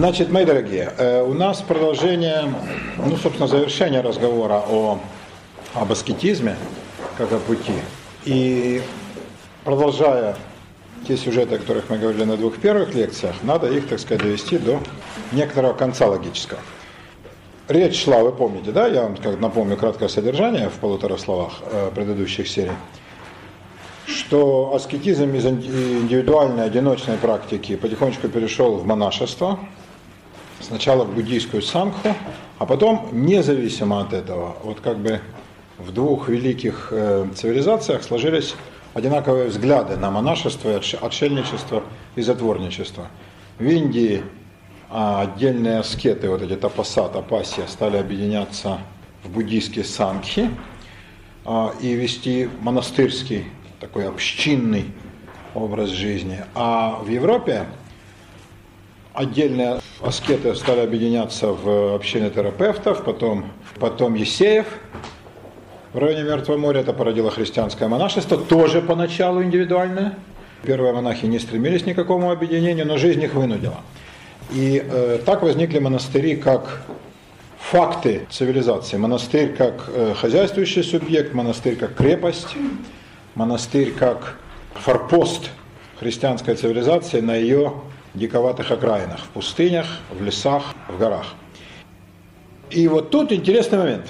Значит, мои дорогие, э, у нас продолжение, ну, собственно, завершение разговора о, об аскетизме, как о пути. И продолжая те сюжеты, о которых мы говорили на двух первых лекциях, надо их, так сказать, довести до некоторого конца логического. Речь шла, вы помните, да, я вам как напомню краткое содержание в полутора словах э, предыдущих серий, что аскетизм из индивидуальной, одиночной практики потихонечку перешел в монашество, сначала в буддийскую самху, а потом, независимо от этого, вот как бы в двух великих э, цивилизациях сложились одинаковые взгляды на монашество, отшельничество и затворничество. В Индии а отдельные аскеты, вот эти тапаса, тапасия, стали объединяться в буддийские сангхи а, и вести монастырский, такой общинный образ жизни. А в Европе отдельные аскеты стали объединяться в общины терапевтов, потом, потом Есеев в районе Мертвого моря, это породило христианское монашество, тоже поначалу индивидуальное. Первые монахи не стремились к какому объединению, но жизнь их вынудила. И э, так возникли монастыри как факты цивилизации. Монастырь как э, хозяйствующий субъект, монастырь как крепость, монастырь как форпост христианской цивилизации на ее диковатых окраинах, в пустынях, в лесах, в горах. И вот тут интересный момент.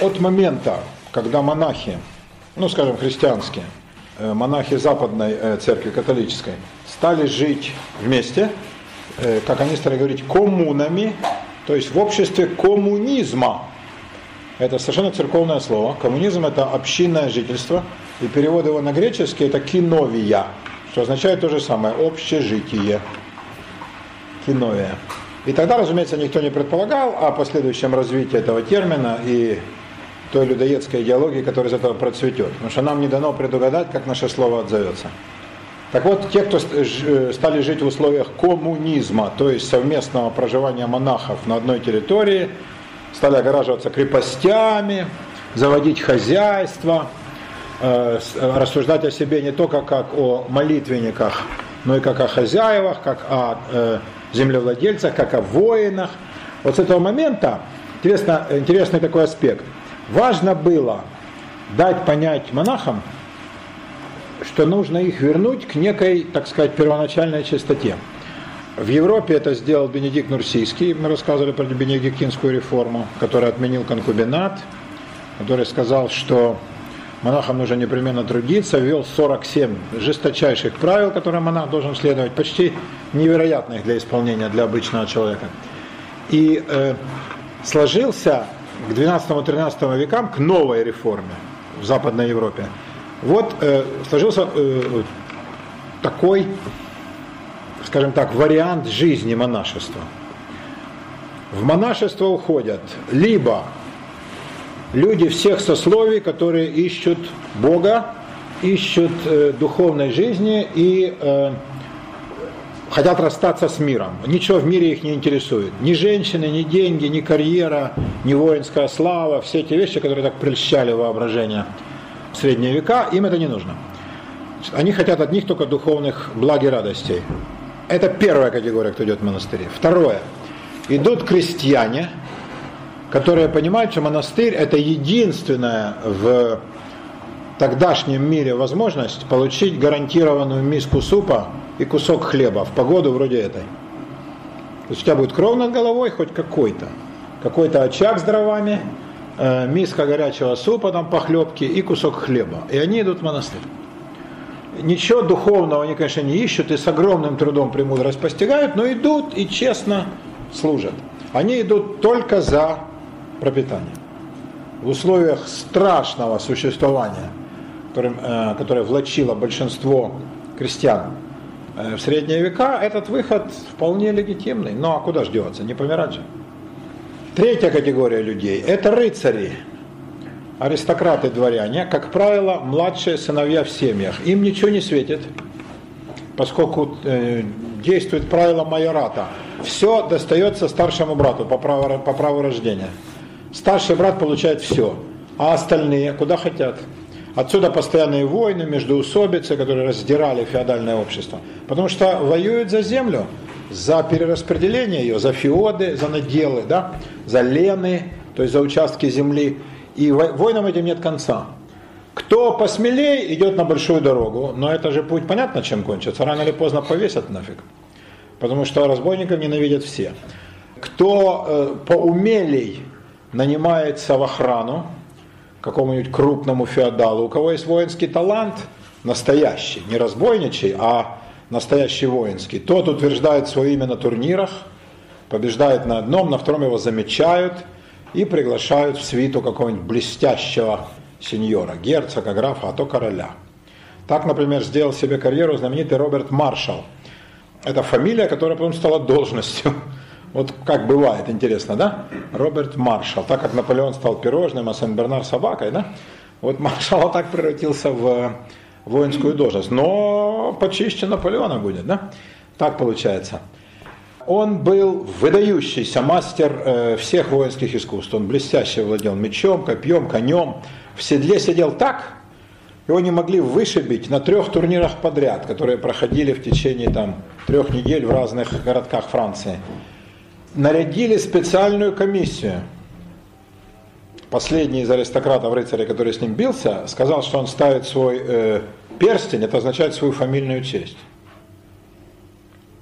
От момента, когда монахи, ну скажем христианские, э, монахи западной э, церкви католической, стали жить вместе – Э, как они стали говорить, коммунами, то есть в обществе коммунизма. Это совершенно церковное слово. Коммунизм это общинное жительство, и перевод его на греческий это киновия, что означает то же самое, общежитие. Киновия. И тогда, разумеется, никто не предполагал о последующем развитии этого термина и той людоедской идеологии, которая из этого процветет. Потому что нам не дано предугадать, как наше слово отзовется. Так вот, те, кто э, стали жить в условиях коммунизма, то есть совместного проживания монахов на одной территории, стали огораживаться крепостями, заводить хозяйство, э, рассуждать о себе не только как о молитвенниках, но и как о хозяевах, как о э, землевладельцах, как о воинах. Вот с этого момента интересно, интересный такой аспект. Важно было дать понять монахам, что нужно их вернуть к некой, так сказать, первоначальной чистоте. В Европе это сделал Бенедикт Нурсийский, мы рассказывали про бенедиктинскую реформу, который отменил конкубинат, который сказал, что монахам нужно непременно трудиться, ввел 47 жесточайших правил, которые монах должен следовать, почти невероятных для исполнения для обычного человека. И э, сложился к 12-13 векам к новой реформе в Западной Европе – вот э, сложился э, такой, скажем так, вариант жизни монашества. В монашество уходят либо люди всех сословий, которые ищут Бога, ищут э, духовной жизни и э, хотят расстаться с миром. Ничего в мире их не интересует. Ни женщины, ни деньги, ни карьера, ни воинская слава, все эти вещи, которые так прельщали воображение в средние века, им это не нужно. Они хотят от них только духовных благ и радостей. Это первая категория, кто идет в монастыри. Второе. Идут крестьяне, которые понимают, что монастырь это единственная в тогдашнем мире возможность получить гарантированную миску супа и кусок хлеба в погоду вроде этой. То есть у тебя будет кров над головой хоть какой-то, какой-то очаг с дровами, Э, миска горячего супа, там похлебки и кусок хлеба. И они идут в монастырь. Ничего духовного они, конечно, не ищут и с огромным трудом премудрость постигают, но идут и честно служат. Они идут только за пропитание. В условиях страшного существования, которым, э, которое влачило большинство крестьян э, в средние века, этот выход вполне легитимный. Ну а куда ж деваться, не помирать же. Третья категория людей – это рыцари, аристократы, дворяне, как правило, младшие сыновья в семьях. Им ничего не светит, поскольку э, действует правило майората. Все достается старшему брату по праву, по праву рождения. Старший брат получает все, а остальные куда хотят. Отсюда постоянные войны, между междоусобицы, которые раздирали феодальное общество. Потому что воюют за землю, за перераспределение ее, за феоды, за наделы, да, за лены, то есть за участки земли. И войнам этим нет конца. Кто посмелее, идет на большую дорогу, но это же путь понятно, чем кончится. Рано или поздно повесят нафиг. Потому что разбойников ненавидят все. Кто э, поумелей нанимается в охрану какому-нибудь крупному феодалу, у кого есть воинский талант, настоящий, не разбойничий, а настоящий воинский, тот утверждает свое имя на турнирах, побеждает на одном, на втором его замечают и приглашают в свиту какого-нибудь блестящего сеньора, герцога, графа, а то короля. Так, например, сделал себе карьеру знаменитый Роберт Маршалл. Это фамилия, которая потом стала должностью. Вот как бывает, интересно, да? Роберт Маршалл. Так как Наполеон стал пирожным, а Сен-Бернар собакой, да? Вот Маршалл так превратился в воинскую должность. Но почище Наполеона будет, да? Так получается. Он был выдающийся мастер э, всех воинских искусств. Он блестяще владел мечом, копьем, конем. В седле сидел так, его не могли вышибить на трех турнирах подряд, которые проходили в течение там, трех недель в разных городках Франции нарядили специальную комиссию. Последний из аристократов рыцаря, который с ним бился, сказал, что он ставит свой э, перстень, это означает свою фамильную честь.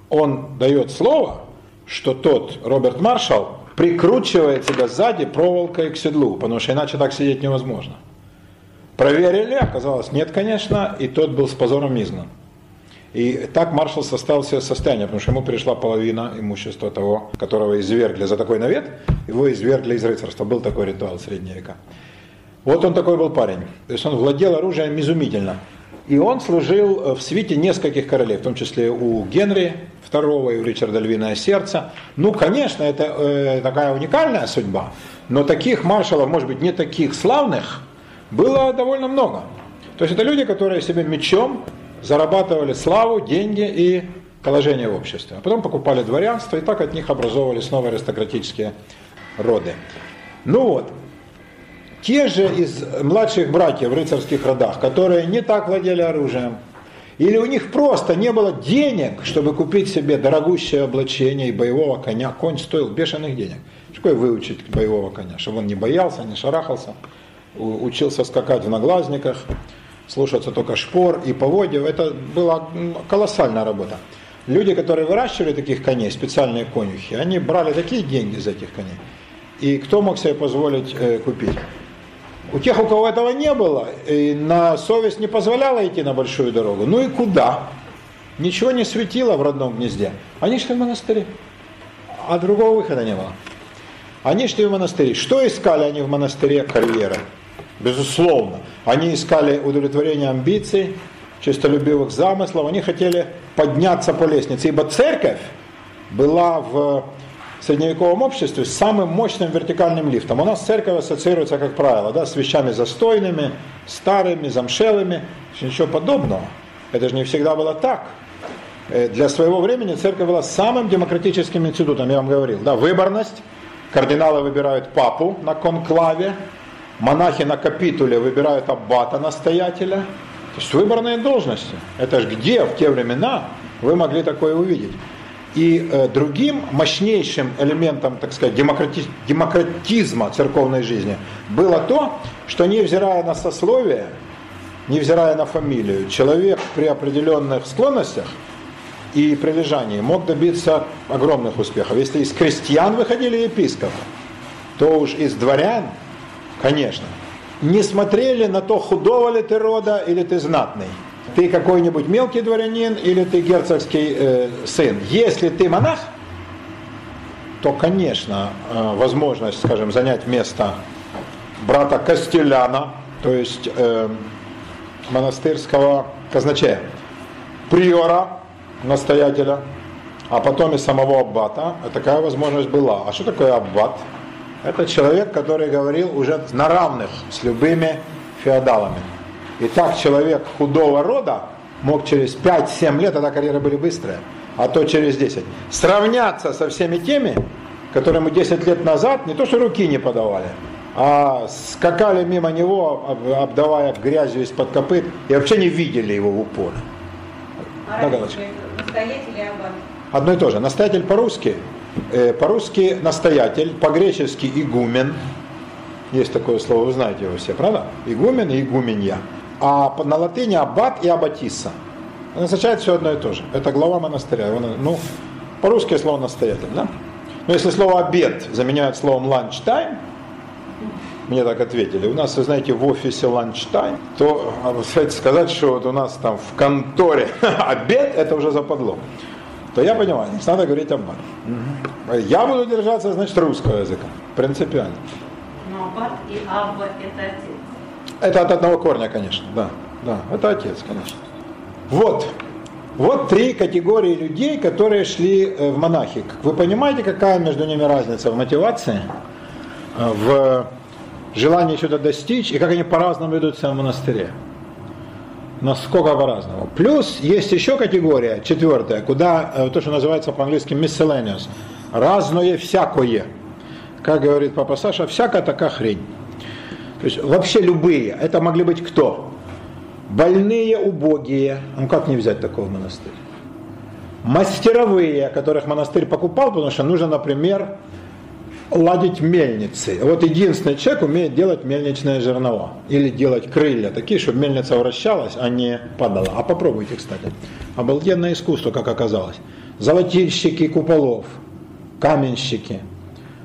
Он дает слово, что тот, Роберт Маршалл, прикручивает себя сзади проволокой к седлу, потому что иначе так сидеть невозможно. Проверили, оказалось, нет, конечно, и тот был с позором изгнан. И так маршал составил себе состояние, потому что ему пришла половина имущества того, которого извергли за такой навет, его извергли из рыцарства. Был такой ритуал в средние века. Вот он такой был парень. То есть он владел оружием изумительно. И он служил в свите нескольких королей, в том числе у Генри II и у Ричарда Львиное Сердце. Ну, конечно, это э, такая уникальная судьба, но таких маршалов, может быть, не таких славных, было довольно много. То есть это люди, которые себе мечом зарабатывали славу, деньги и положение в обществе. А потом покупали дворянство, и так от них образовывались новые аристократические роды. Ну вот, те же из младших братьев в рыцарских родах, которые не так владели оружием, или у них просто не было денег, чтобы купить себе дорогущее облачение и боевого коня. Конь стоил бешеных денег. Что выучить боевого коня? Чтобы он не боялся, не шарахался, учился скакать в наглазниках, слушаться только шпор и поводьев. Это была колоссальная работа. Люди, которые выращивали таких коней, специальные конюхи, они брали такие деньги за этих коней. И кто мог себе позволить э, купить? У тех, у кого этого не было, и на совесть не позволяла идти на большую дорогу. Ну и куда? Ничего не светило в родном гнезде. Они шли в монастыри. А другого выхода не было. Они шли в монастыри. Что искали они в монастыре? Карьеры. Безусловно. Они искали удовлетворение амбиций, честолюбивых замыслов, они хотели подняться по лестнице, ибо церковь была в средневековом обществе самым мощным вертикальным лифтом. У нас церковь ассоциируется, как правило, да, с вещами застойными, старыми, замшелыми, ничего подобного. Это же не всегда было так. Э, для своего времени церковь была самым демократическим институтом, я вам говорил. Да, выборность, кардиналы выбирают папу на конклаве, монахи на капитуле выбирают аббата настоятеля. То есть выборные должности. Это же где в те времена вы могли такое увидеть? И э, другим мощнейшим элементом, так сказать, демократи- демократизма церковной жизни было то, что невзирая на сословие, невзирая на фамилию, человек при определенных склонностях и прилежании мог добиться огромных успехов. Если из крестьян выходили епископы, то уж из дворян Конечно. Не смотрели на то, худого ли ты рода или ты знатный. Ты какой-нибудь мелкий дворянин или ты герцогский э, сын. Если ты монах, то, конечно, э, возможность, скажем, занять место брата Костеляна, то есть э, монастырского казначея, приора, настоятеля, а потом и самого аббата, такая возможность была. А что такое аббат? Это человек, который говорил уже на равных с любыми феодалами. И так человек худого рода мог через 5-7 лет, тогда карьеры были быстрые, а то через 10, сравняться со всеми теми, которые ему 10 лет назад не то что руки не подавали, а скакали мимо него, обдавая грязью из-под копыт, и вообще не видели его в упор. А настоятель и аббат? Одно и то же. Настоятель по-русски, по-русски настоятель, по-гречески игумен. Есть такое слово, вы знаете его все, правда? Игумен и игуменья. А на латыни аббат и аббатиса. Это означает все одно и то же. Это глава монастыря. Ну, по-русски слово настоятель, да? Но если слово обед заменяют словом lunch мне так ответили, у нас, вы знаете, в офисе lunch то кстати, сказать, что вот у нас там в конторе обед, это уже западло. То я понимаю, не надо говорить аббат. Угу. Я буду держаться, значит, русского языка. Принципиально. Но аббат и абба это отец. Это от одного корня, конечно, да. Да, это отец, конечно. Вот. Вот три категории людей, которые шли э, в монахи. Вы понимаете, какая между ними разница в мотивации, э, в желании что-то достичь, и как они по-разному ведут себя в монастыре? Насколько по-разному. Плюс есть еще категория, четвертая, куда э, то, что называется по-английски miscellaneous, разное всякое. Как говорит папа Саша, всякая такая хрень. То есть вообще любые. Это могли быть кто? больные, убогие. Ну как не взять такого монастырь? Мастеровые, которых монастырь покупал, потому что нужно, например, ладить мельницы. Вот единственный человек умеет делать мельничные жернова. Или делать крылья такие, чтобы мельница вращалась, а не падала. А попробуйте, кстати. Обалденное искусство, как оказалось. Золотильщики куполов, каменщики.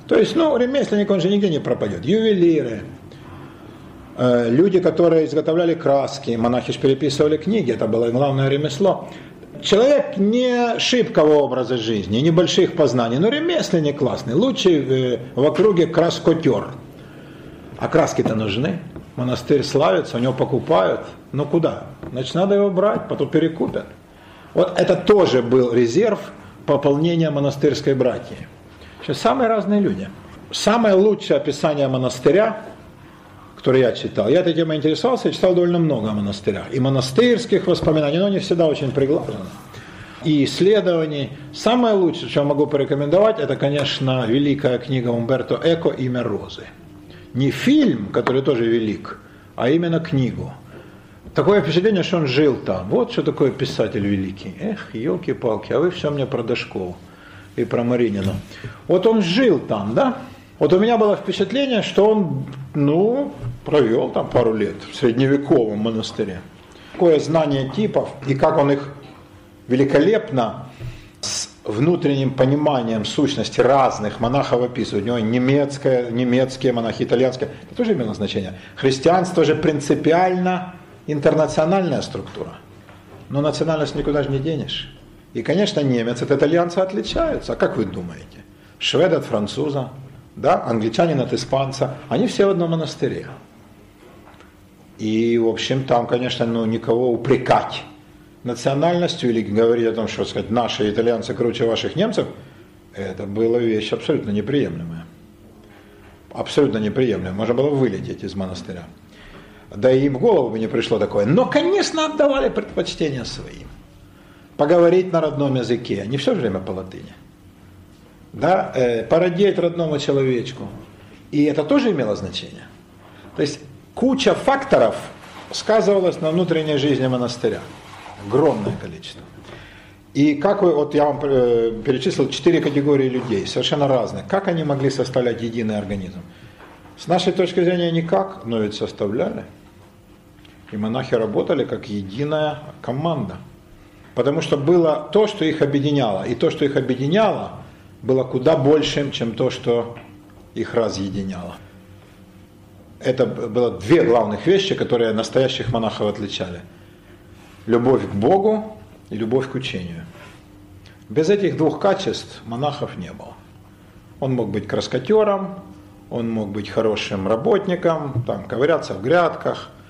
То есть, ну, ремесленник, он же нигде не пропадет. Ювелиры, Э, люди, которые изготовляли краски, монахи же переписывали книги, это было главное ремесло. Человек не шибкого образа жизни, небольших познаний, но ремесленник классный, лучший э, в округе краскотер. А краски-то нужны. Монастырь славится, у него покупают. Ну куда? Значит, надо его брать, потом перекупят. Вот это тоже был резерв пополнения монастырской братьи. Сейчас самые разные люди. Самое лучшее описание монастыря который я читал. Я этой темой интересовался, я читал довольно много о монастырях. И монастырских воспоминаний, но они всегда очень приглажены. И исследований. Самое лучшее, что я могу порекомендовать, это, конечно, великая книга Умберто Эко «Имя Розы». Не фильм, который тоже велик, а именно книгу. Такое впечатление, что он жил там. Вот что такое писатель великий. Эх, елки-палки, а вы все мне про Дашкову и про Маринину. Вот он жил там, да? Вот у меня было впечатление, что он, ну, провел там пару лет в средневековом монастыре. Какое знание типов и как он их великолепно с внутренним пониманием сущности разных монахов описывает. У него немецкое, немецкие монахи, итальянские. Это тоже имело значение. Христианство же принципиально интернациональная структура. Но национальность никуда же не денешь. И, конечно, немец от итальянца отличаются. А как вы думаете? Швед от француза, да, англичанин от испанца, они все в одном монастыре. И, в общем, там, конечно, ну, никого упрекать национальностью или говорить о том, что сказать, наши итальянцы круче ваших немцев, это была вещь абсолютно неприемлемая. Абсолютно неприемлемая. Можно было вылететь из монастыря. Да и им в голову бы не пришло такое. Но, конечно, отдавали предпочтение своим. Поговорить на родном языке, не все время по латыни да, э, породеть родному человечку. И это тоже имело значение. То есть куча факторов сказывалась на внутренней жизни монастыря. Огромное количество. И как вы, вот я вам э, перечислил четыре категории людей, совершенно разные. Как они могли составлять единый организм? С нашей точки зрения никак, но ведь составляли. И монахи работали как единая команда. Потому что было то, что их объединяло. И то, что их объединяло, было куда большим, чем то, что их разъединяло. Это было две главных вещи, которые настоящих монахов отличали. Любовь к Богу и любовь к учению. Без этих двух качеств монахов не было. Он мог быть краскотером, он мог быть хорошим работником, там, ковыряться в грядках –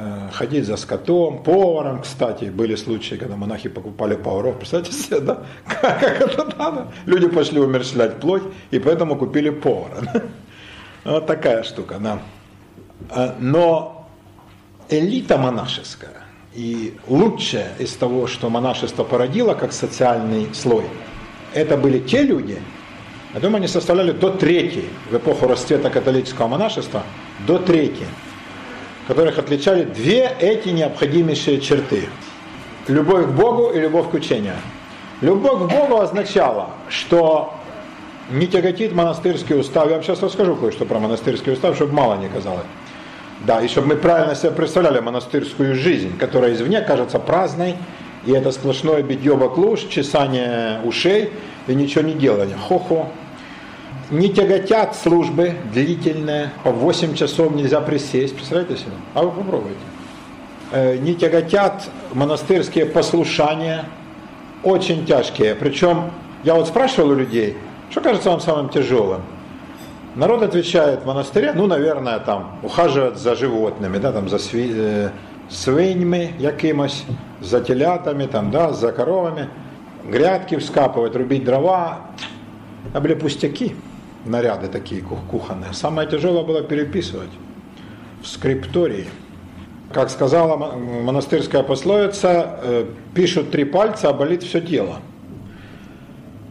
Э, ходить за скотом, поваром, кстати, были случаи, когда монахи покупали поваров, представьте себе, да, как, как это надо? Люди пошли умерщвлять плоть, и поэтому купили повара. Вот такая штука, да. А, но элита монашеская и лучшее из того, что монашество породило как социальный слой, это были те люди, я думаю, они составляли до трети в эпоху расцвета католического монашества, до трети – которых отличали две эти необходимейшие черты. Любовь к Богу и любовь к учению. Любовь к Богу означала, что не тяготит монастырский устав. Я вам сейчас расскажу кое-что про монастырский устав, чтобы мало не казалось. Да, и чтобы мы правильно себе представляли монастырскую жизнь, которая извне кажется праздной, и это сплошное битье баклуш, чесание ушей и ничего не делание. Хо-хо. Не тяготят службы длительные, по 8 часов нельзя присесть, представляете себе? А вы попробуйте. Э, не тяготят монастырские послушания, очень тяжкие. Причем я вот спрашивал у людей, что кажется вам самым тяжелым? Народ отвечает в монастыре, ну, наверное, там, ухаживать за животными, да, там, за сви, э, свиньми якимось, за телятами, там, да, за коровами, грядки вскапывать, рубить дрова. А были пустяки, наряды такие кухонные. Самое тяжелое было переписывать в скриптории. Как сказала монастырская пословица, э, пишут три пальца, а болит все тело.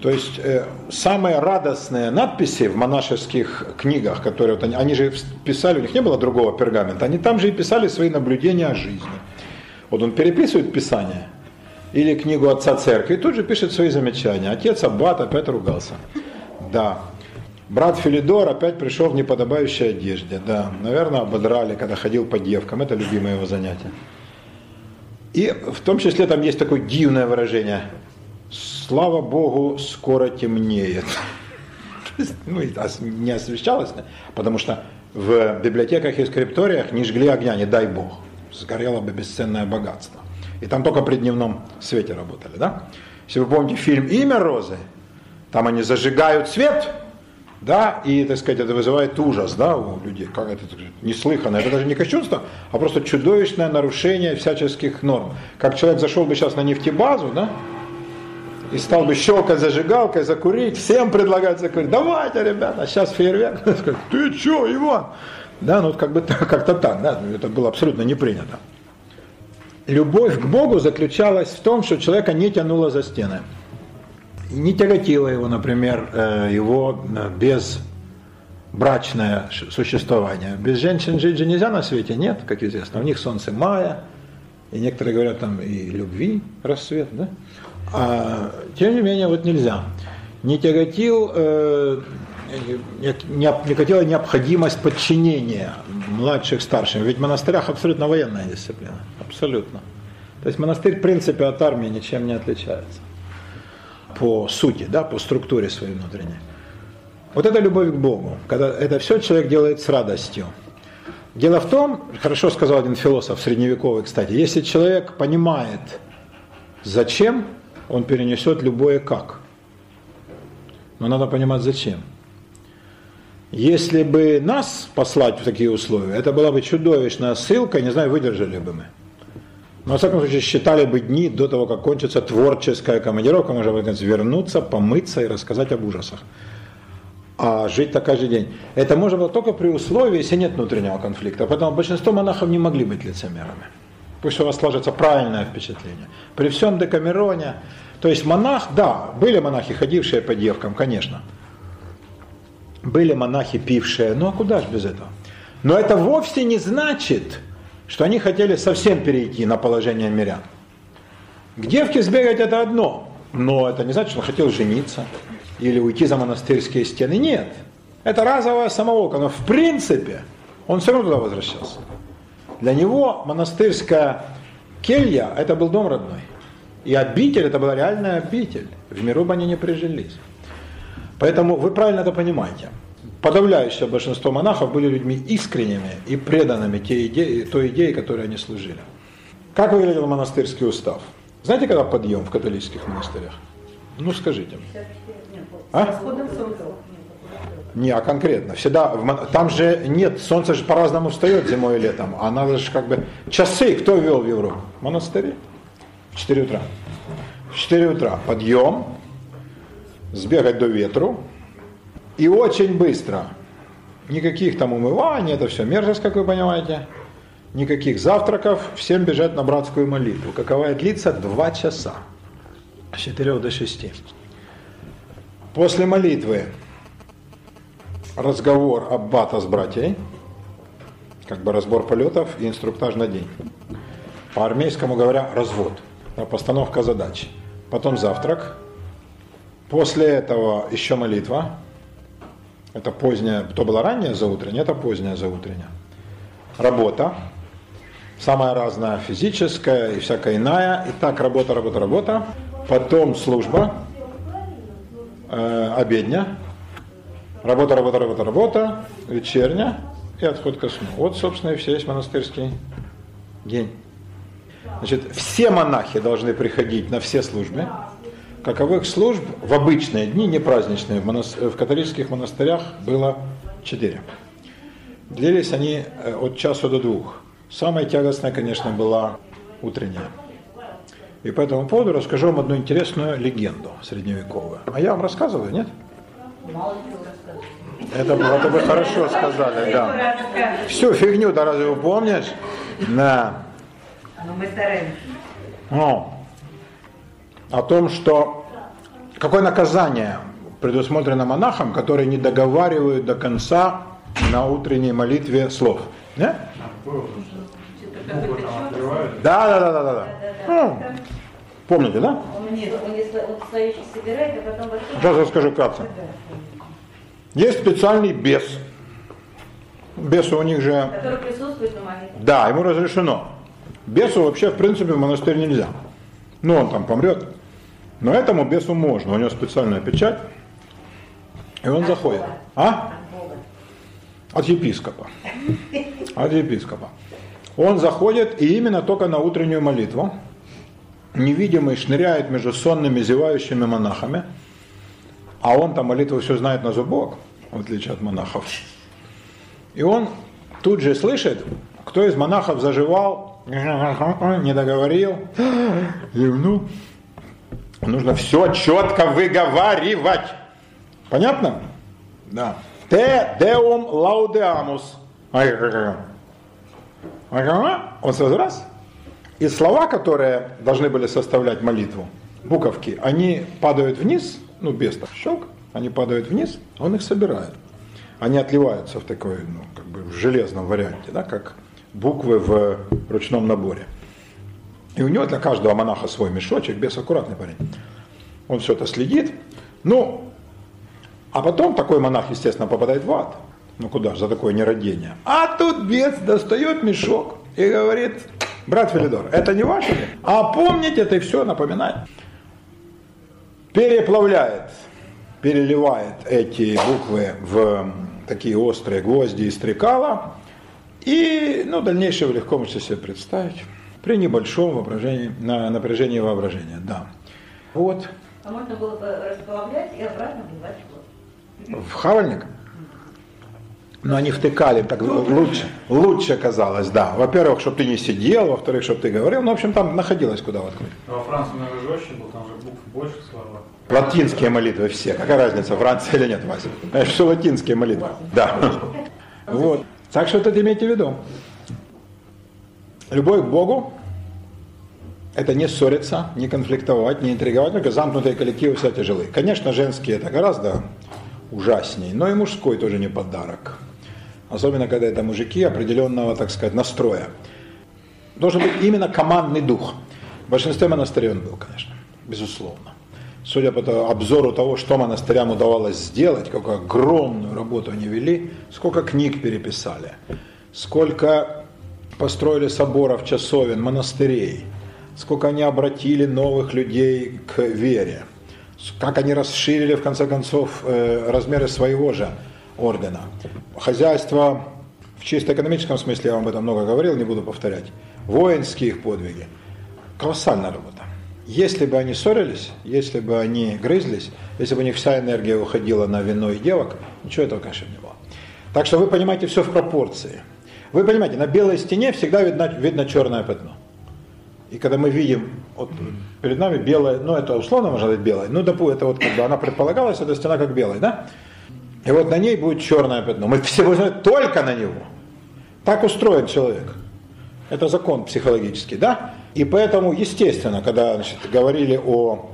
То есть э, самые радостные надписи в монашеских книгах, которые вот они, они же писали, у них не было другого пергамента, они там же и писали свои наблюдения о жизни. Вот он переписывает Писание или книгу отца церкви, и тут же пишет свои замечания. Отец Аббат опять ругался. Да. Брат Филидор опять пришел в неподобающей одежде. Да, наверное, ободрали, когда ходил по девкам. Это любимое его занятие. И в том числе там есть такое дивное выражение – слава Богу, скоро темнеет. Ну, не освещалось, потому что в библиотеках и скрипториях не жгли огня, не дай Бог. Сгорело бы бесценное богатство. И там только при дневном свете работали, да? Если вы помните фильм «Имя Розы», там они зажигают свет, да, и, так сказать, это вызывает ужас, да, у людей, как это неслыханно, это даже не кощунство, а просто чудовищное нарушение всяческих норм. Как человек зашел бы сейчас на нефтебазу, да, и стал бы щелкать зажигалкой, закурить, всем предлагать закурить. Давайте, ребята, сейчас фейерверк. Ты что, Иван? Да, ну как бы как-то так, да, это было абсолютно не принято. Любовь к Богу заключалась в том, что человека не тянуло за стены. Не тяготило его, например, э, его э, без брачное существование. Без женщин жить же нельзя на свете, нет, как известно. У них солнце мая, и некоторые говорят там и любви рассвет, да? А, тем не менее, вот нельзя. Не тяготил, э, не, не тяготила необходимость подчинения младших старшим. Ведь в монастырях абсолютно военная дисциплина. Абсолютно. То есть монастырь, в принципе, от армии ничем не отличается. По сути, да, по структуре своей внутренней. Вот это любовь к Богу, когда это все человек делает с радостью. Дело в том, хорошо сказал один философ средневековый, кстати, если человек понимает, зачем он перенесет любое как. Но надо понимать зачем. Если бы нас послать в такие условия, это была бы чудовищная ссылка, не знаю, выдержали бы мы. Но, во всяком случае, считали бы дни до того, как кончится творческая командировка, можно будет вернуться, помыться и рассказать об ужасах. А жить-то каждый день. Это можно было только при условии, если нет внутреннего конфликта. Поэтому большинство монахов не могли быть лицемерами. Пусть у вас сложится правильное впечатление. При всем Декамероне, то есть монах, да, были монахи, ходившие по девкам, конечно. Были монахи, пившие, ну а куда же без этого? Но это вовсе не значит, что они хотели совсем перейти на положение мирян. К девке сбегать это одно, но это не значит, что он хотел жениться или уйти за монастырские стены. Нет, это разовая самоволка, но в принципе он все равно туда возвращался. Для него монастырская келья – это был дом родной. И обитель – это была реальная обитель. В миру бы они не прижились. Поэтому вы правильно это понимаете. Подавляющее большинство монахов были людьми искренними и преданными те идеи, той идее, которой они служили. Как выглядел монастырский устав? Знаете, когда подъем в католических монастырях? Ну, скажите. А? Не, а конкретно. Всегда, там же нет, солнце же по-разному встает зимой и летом. А надо же как бы... Часы кто вел в Европу? Монастыри. В 4 утра. В 4 утра подъем, сбегать до ветру. И очень быстро. Никаких там умываний, это все мерзость, как вы понимаете. Никаких завтраков, всем бежать на братскую молитву. Каковая длится 2 часа. С 4 до 6. После молитвы разговор аббата с братьей, как бы разбор полетов и инструктаж на день. По армейскому говоря, развод, постановка задач. потом завтрак, после этого еще молитва, это поздняя, то было раннее заутреннее, это позднее заутреннее. Работа, самая разная, физическая и всякая иная. И так работа, работа, работа. Потом служба, э, обедня, работа, работа, работа, работа, вечерня и отход ко сну. Вот, собственно, и все есть монастырский день. Значит, все монахи должны приходить на все службы. Каковых служб в обычные дни, не праздничные, в, монас... в католических монастырях было четыре. Длились они э, от часу до двух. Самая тягостная, конечно, была утренняя. И по этому поводу расскажу вам одну интересную легенду средневековую. А я вам рассказываю, нет? Это, было- это вы хорошо сказали, да. Всю фигню-то разве вы помнишь? Да. Ну, мы стараемся. Ну, о том, что какое наказание предусмотрено монахам, которые не договаривают до конца на утренней молитве слов. Не? Чёрт. Да, да, да, да, да. да. Ну, помните, да? Он нет, он если он стоящий собирает, а потом. Сейчас расскажу вкратце. Есть специальный бес. Бесы у них же Который присутствует на молитве. Да, ему разрешено. Бесу вообще, в принципе, в монастырь нельзя. Ну, он там помрет. Но этому бесу можно. У него специальная печать. И он заходит. А? От Бога. От епископа. От епископа. Он заходит и именно только на утреннюю молитву. Невидимый шныряет между сонными, зевающими монахами. А он там молитву все знает на зубок, в отличие от монахов. И он тут же слышит, кто из монахов заживал, не договорил, зевнул. Нужно все четко выговаривать. Понятно? Да. Те деум лаудеамус. Он сразу раз. И слова, которые должны были составлять молитву, буковки, они падают вниз, ну без так, щелк, они падают вниз, а он их собирает. Они отливаются в такой, ну, как бы в железном варианте, да, как буквы в ручном наборе. И у него для каждого монаха свой мешочек, без аккуратный парень. Он все это следит. Ну, а потом такой монах, естественно, попадает в ад. Ну куда же, за такое нерадение. А тут бес достает мешок и говорит, брат Филидор, это не ваше? А помните, и все напоминает. Переплавляет, переливает эти буквы в такие острые гвозди и стрекала. И ну, дальнейшее вы легко можете себе представить. При небольшом воображении, на напряжении воображения, да. Вот. А можно было бы расплавлять и обратно вливать в. В хавальник? Но они втыкали, так лучше, лучше казалось, да. Во-первых, чтобы ты не сидел, во-вторых, чтобы ты говорил. Ну, в общем, там находилось куда воткнуть. Во Франции, наверное, жестче был, там же букв больше слова. Латинские молитвы все. Какая разница, Франция или нет, Вася? Знаешь, все латинские молитвы. Да. Вот. Так что это имейте в виду. Любовь к Богу – это не ссориться, не конфликтовать, не интриговать, только замкнутые коллективы все тяжелы. Конечно, женские это гораздо ужасней, но и мужской тоже не подарок. Особенно, когда это мужики определенного, так сказать, настроя. Должен быть именно командный дух. В большинстве монастырей он был, конечно, безусловно. Судя по то- обзору того, что монастырям удавалось сделать, какую огромную работу они вели, сколько книг переписали, сколько построили соборов, часовен, монастырей, сколько они обратили новых людей к вере, как они расширили, в конце концов, э, размеры своего же ордена. Хозяйство в чисто экономическом смысле, я вам об этом много говорил, не буду повторять, воинские их подвиги, колоссальная работа. Если бы они ссорились, если бы они грызлись, если бы у них вся энергия уходила на вино и девок, ничего этого, конечно, не было. Так что вы понимаете все в пропорции. Вы понимаете, на белой стене всегда видно, видно черное пятно. И когда мы видим, вот перед нами белая, ну это условно можно сказать белая, ну допустим, это вот как бы она предполагалась, эта стена как белая, да? И вот на ней будет черное пятно. Мы все смотреть только на него. Так устроен человек. Это закон психологический, да? И поэтому, естественно, когда значит, говорили о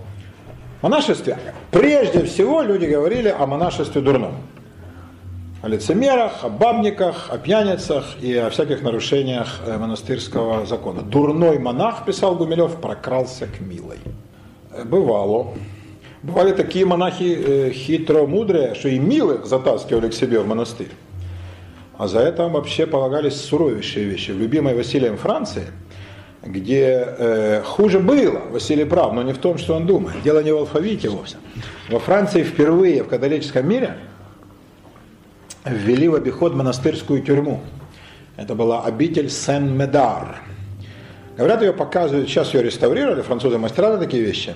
монашестве, прежде всего люди говорили о монашестве дурном. О лицемерах, о бабниках, о пьяницах и о всяких нарушениях э, монастырского закона. Дурной монах, писал Гумилев, прокрался к милой. Бывало. Бывали такие монахи хитро-мудрые, что и милых затаскивали к себе в монастырь. А за это вообще полагались суровейшие вещи. В любимой Василием Франции, где э, хуже было, Василий прав, но не в том, что он думает. Дело не в алфавите вовсе. Во Франции впервые в католическом мире ввели в обиход монастырскую тюрьму. Это была обитель Сен-Медар. Говорят, ее показывают, сейчас ее реставрировали, французы мастера такие вещи.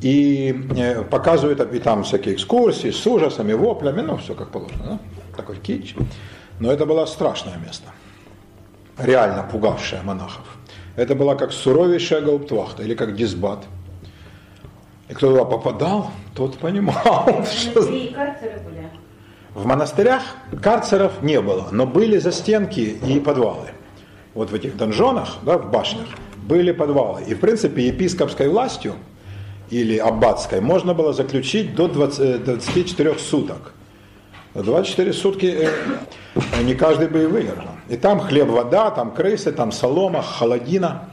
И э, показывают и там всякие экскурсии с ужасами, воплями, ну все как положено, да? такой кич. Но это было страшное место, реально пугавшее монахов. Это была как суровейшая гауптвахта или как дисбат. И кто туда попадал, тот понимал. Внутри карцеры были. В монастырях карцеров не было, но были застенки и подвалы. Вот в этих донжонах, да, в башнях, были подвалы. И, в принципе, епископской властью или аббатской можно было заключить до 20, 24 суток. 24 сутки э, не каждый бы и выдержал. И там хлеб, вода, там крысы, там солома, холодина.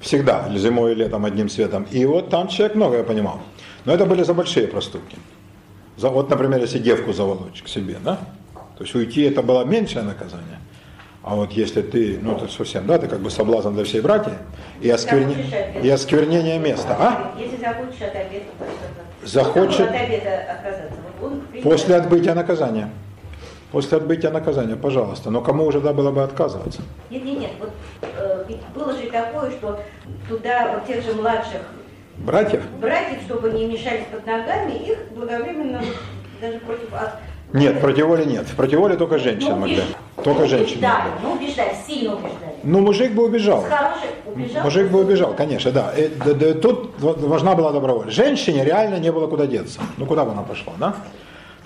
Всегда, зимой и летом одним цветом. И вот там человек многое понимал. Но это были за большие проступки. За, вот, например, если девку заволочь к себе, да? То есть уйти это было меньшее наказание. А вот если ты, ну это совсем, да, ты как бы соблазн для всей братьи и, оскверни... и осквернение места, а? Если захочешь от обеда, Захочет- От обеда принципе, После отбытия наказания. После отбытия наказания, пожалуйста. Но кому уже да было бы отказываться? Нет, нет, нет. Вот э, ведь было же такое, что туда вот тех же младших Братьев? братьев, чтобы не мешались под ногами, их благовременно даже против от Нет, против воли нет. Против воли только женщин Ну, могли. Только женщины. Убеждали, ну убеждали, сильно убеждали. Ну, мужик бы убежал. Хороший убежал. Мужик бы убежал, конечно, да. Э, д- д- Тут важна была добровольность. Женщине реально не было куда деться. Ну, куда бы она пошла, да?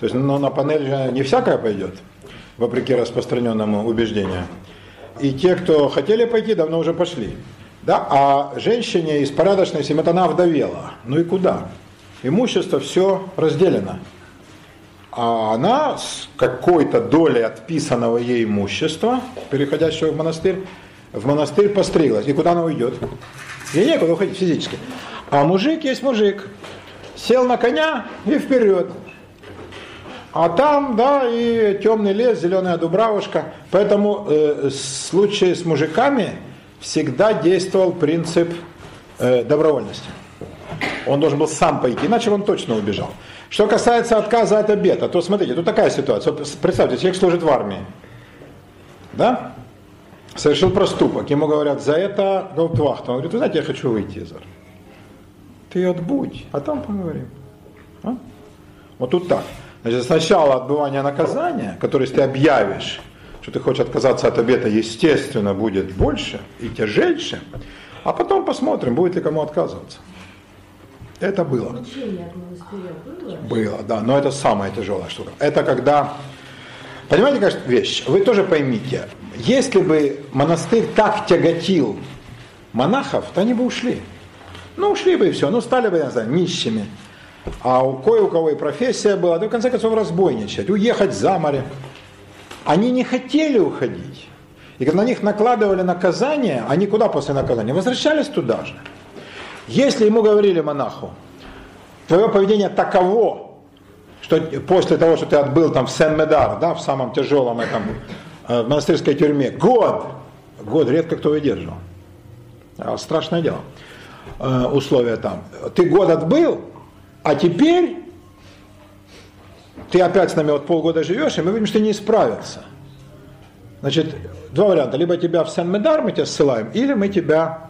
То есть, ну, на панель же не всякая пойдет, вопреки распространенному убеждению. И те, кто хотели пойти, давно уже пошли. Да? А женщине из порядочной семьи, вот она вдовела. Ну и куда? Имущество все разделено. А она с какой-то долей отписанного ей имущества, переходящего в монастырь, в монастырь постриглась. И куда она уйдет? Ей некуда уходить физически. А мужик есть мужик. Сел на коня и вперед. А там, да, и темный лес, зеленая дубравушка. Поэтому э, в случае с мужиками всегда действовал принцип э, добровольности. Он должен был сам пойти, иначе он точно убежал. Что касается отказа от обета, то смотрите, тут такая ситуация. Представьте, человек служит в армии. Да? Совершил проступок. Ему говорят, за это гауптвахта. Он говорит, вы знаете, я хочу выйти из армии. Ты отбудь, а там поговорим. А? Вот тут так. Значит, сначала отбывание наказания, которое если ты объявишь, что ты хочешь отказаться от обета, естественно, будет больше и тяжельше, а потом посмотрим, будет ли кому отказываться. Это было. Было? Было, да, но это самая тяжелая штука. Это когда, понимаете, какая вещь? Вы тоже поймите, если бы монастырь так тяготил монахов, то они бы ушли. Ну, ушли бы и все, ну, стали бы, я не знаю, нищими. А у кое у кого и профессия была, да, в конце концов, разбойничать, уехать за море. Они не хотели уходить. И когда на них накладывали наказание, они куда после наказания? Возвращались туда же. Если ему говорили монаху, твое поведение таково, что после того, что ты отбыл там в Сен-Медар, да, в самом тяжелом этом э, в монастырской тюрьме, год, год редко кто выдерживал. А, Страшное дело. Э, Условия там. Ты год отбыл, а теперь ты опять с нами вот полгода живешь, и мы видим, что ты не справился. Значит, два варианта. Либо тебя в Сен-Медар мы тебя ссылаем, или мы тебя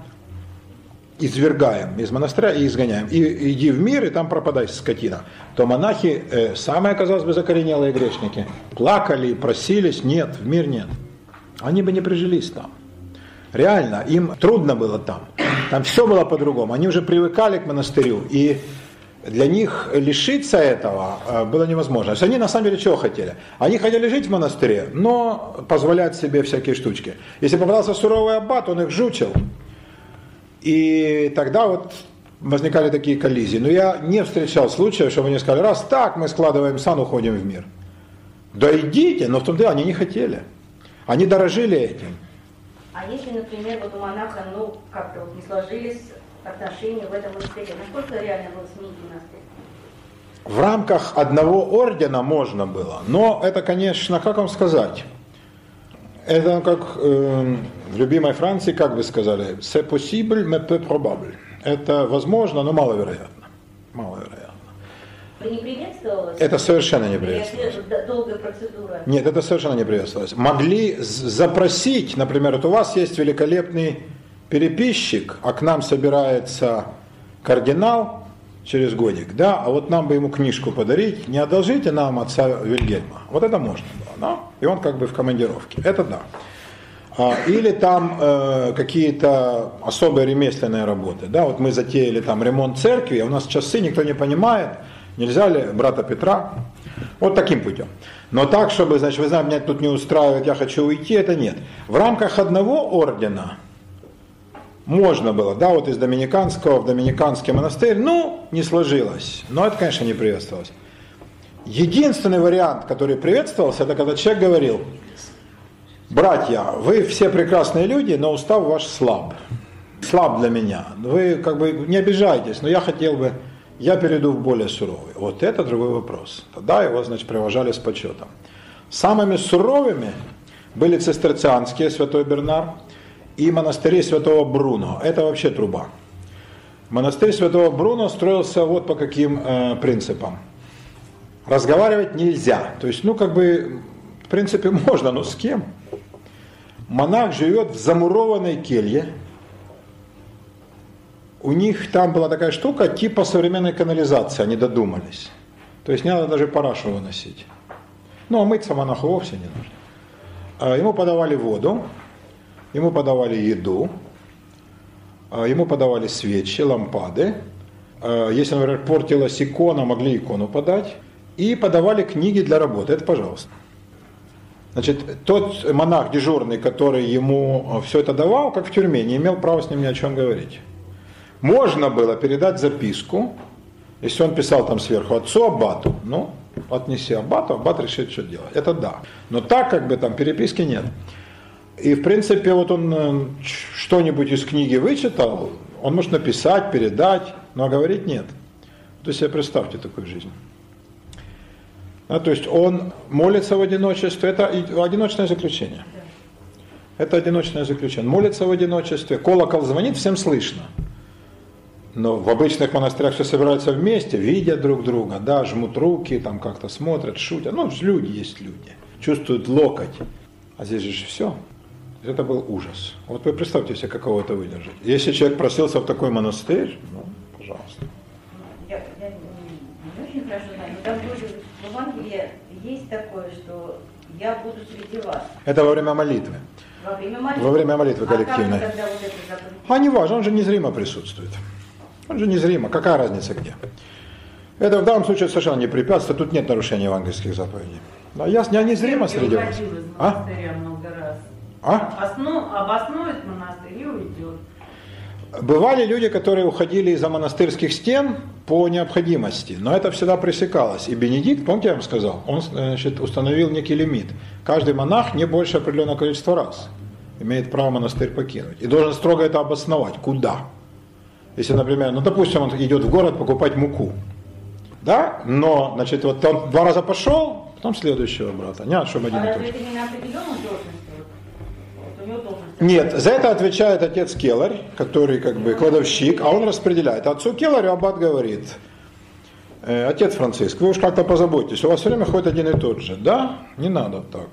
извергаем из монастыря и изгоняем. И иди в мир, и там пропадай, скотина. То монахи, э, самые, казалось бы, закоренелые грешники, плакали, просились, нет, в мир нет. Они бы не прижились там. Реально, им трудно было там. Там все было по-другому. Они уже привыкали к монастырю, и для них лишиться этого э, было невозможно. То есть они на самом деле чего хотели? Они хотели жить в монастыре, но позволять себе всякие штучки. Если попадался суровый аббат, он их жучил, и тогда вот возникали такие коллизии. Но я не встречал случая, чтобы они сказали, раз так, мы складываем сан, уходим в мир. Да идите, но в том дело они не хотели. Они дорожили этим. А если, например, вот у монаха, ну, как-то вот не сложились отношения в этом монастыре? Насколько реально был сменить монастырь? В рамках одного ордена можно было, но это, конечно, как вам сказать, это как э, в любимой Франции, как бы сказали, c'est possible, mais peu probable. Это возможно, но маловероятно. Маловероятно. Не приветствовалось? Это совершенно не приветствовалось. это долгая процедура? Нет, это совершенно не приветствовалось. Могли запросить, например, вот у вас есть великолепный переписчик, а к нам собирается кардинал через годик, да, а вот нам бы ему книжку подарить, не одолжите нам отца Вильгельма. Вот это можно было, да, и он как бы в командировке. Это да. А, Или там э, какие-то особые ремесленные работы. Да, вот мы затеяли там ремонт церкви, а у нас часы никто не понимает, нельзя ли брата Петра? Вот таким путем. Но так, чтобы, значит, вы знаете, меня тут не устраивает, я хочу уйти, это нет. В рамках одного ордена можно было, да, вот из Доминиканского в Доминиканский монастырь, ну, не сложилось. Но это, конечно, не приветствовалось. Единственный вариант, который приветствовался, это когда человек говорил, братья, вы все прекрасные люди, но устав ваш слаб. Слаб для меня. Вы как бы не обижайтесь, но я хотел бы, я перейду в более суровый. Вот это другой вопрос. Тогда его, значит, привожали с почетом. Самыми суровыми были цистерцианские, святой Бернар, и монастыри святого Бруно. Это вообще труба. Монастырь святого Бруно строился вот по каким э, принципам. Разговаривать нельзя. То есть, ну, как бы, в принципе, можно, но с кем? Монах живет в замурованной келье. У них там была такая штука, типа современной канализации, они додумались. То есть не надо даже парашу выносить. Ну, а мыться монаху вовсе не нужно. А Ему подавали воду, ему подавали еду, а, ему подавали свечи, лампады. А, Если, например, портилась икона, могли икону подать. И подавали книги для работы. Это пожалуйста. Значит, тот монах дежурный, который ему все это давал, как в тюрьме, не имел права с ним ни о чем говорить. Можно было передать записку, если он писал там сверху отцу Аббату, ну, отнеси Аббату, Аббат решит, что делать. Это да. Но так, как бы там переписки нет. И, в принципе, вот он э, что-нибудь из книги вычитал, он может написать, передать, но говорить нет. То есть себе представьте такую жизнь. Да, то есть он молится в одиночестве, это одиночное заключение. Это одиночное заключение. Молится в одиночестве, колокол звонит, всем слышно. Но в обычных монастырях все собираются вместе, видят друг друга, да, жмут руки, там как-то смотрят, шутят. Ну, люди есть люди, чувствуют локоть. А здесь же все. Это был ужас. Вот вы представьте себе, каково это выдержать. Если человек просился в такой монастырь, ну, пожалуйста. Я, я не, не очень хорошо знаю, но там вроде в Евангелии есть такое, что я буду среди вас Это во время молитвы. во время молитвы. Во время молитвы А как коллективной. тогда вот? А не важно, он же незримо присутствует. Он же незримо. Какая разница где? Это в данном случае совершенно не препятствие, тут нет нарушения евангельских заповедей. Да, я, я незримо среди вас. А? А? Осно- обоснует монастырь и уйдет. Бывали люди, которые уходили из-за монастырских стен по необходимости, но это всегда пресекалось. И Бенедикт, помните, я вам сказал, он значит, установил некий лимит. Каждый монах не больше определенного количества раз имеет право монастырь покинуть. И должен строго это обосновать, куда. Если, например, ну, допустим, он идет в город покупать муку, да, но, значит, вот он два раза пошел, потом следующего брата, не надо, чтобы один А и тот же. это не на определенную должность? Вот? Нет, за это отвечает отец Келарь, который как бы кладовщик, а он распределяет. Отцу Келарю аббат говорит, «Э, отец Франциск, вы уж как-то позаботьтесь, у вас все время ходит один и тот же. Да, не надо так.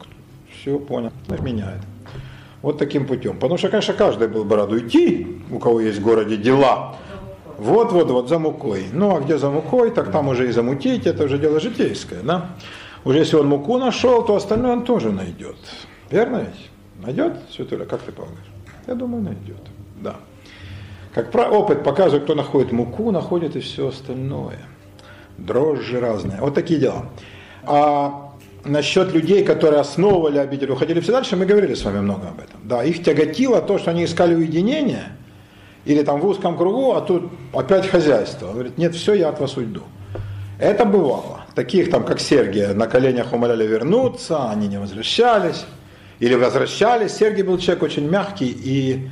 Все, понял, меняет. Вот таким путем. Потому что, конечно, каждый был бы рад уйти, у кого есть в городе дела. Вот, вот, вот, за мукой. Ну, а где за мукой, так там уже и замутить, это уже дело житейское, да? Уже если он муку нашел, то остальное он тоже найдет. Верно ведь? Найдет, Святуля, как ты полагаешь? Я думаю, найдет, да. Как про- опыт показывает, кто находит муку, находит и все остальное. Дрожжи разные. Вот такие дела. А насчет людей, которые основывали обитель, уходили все дальше, мы говорили с вами много об этом. Да, их тяготило то, что они искали уединения, или там в узком кругу, а тут опять хозяйство. Он говорит, нет, все, я от вас уйду. Это бывало. Таких там, как Сергия, на коленях умоляли вернуться, они не возвращались. Или возвращались. Сергий был человек очень мягкий и,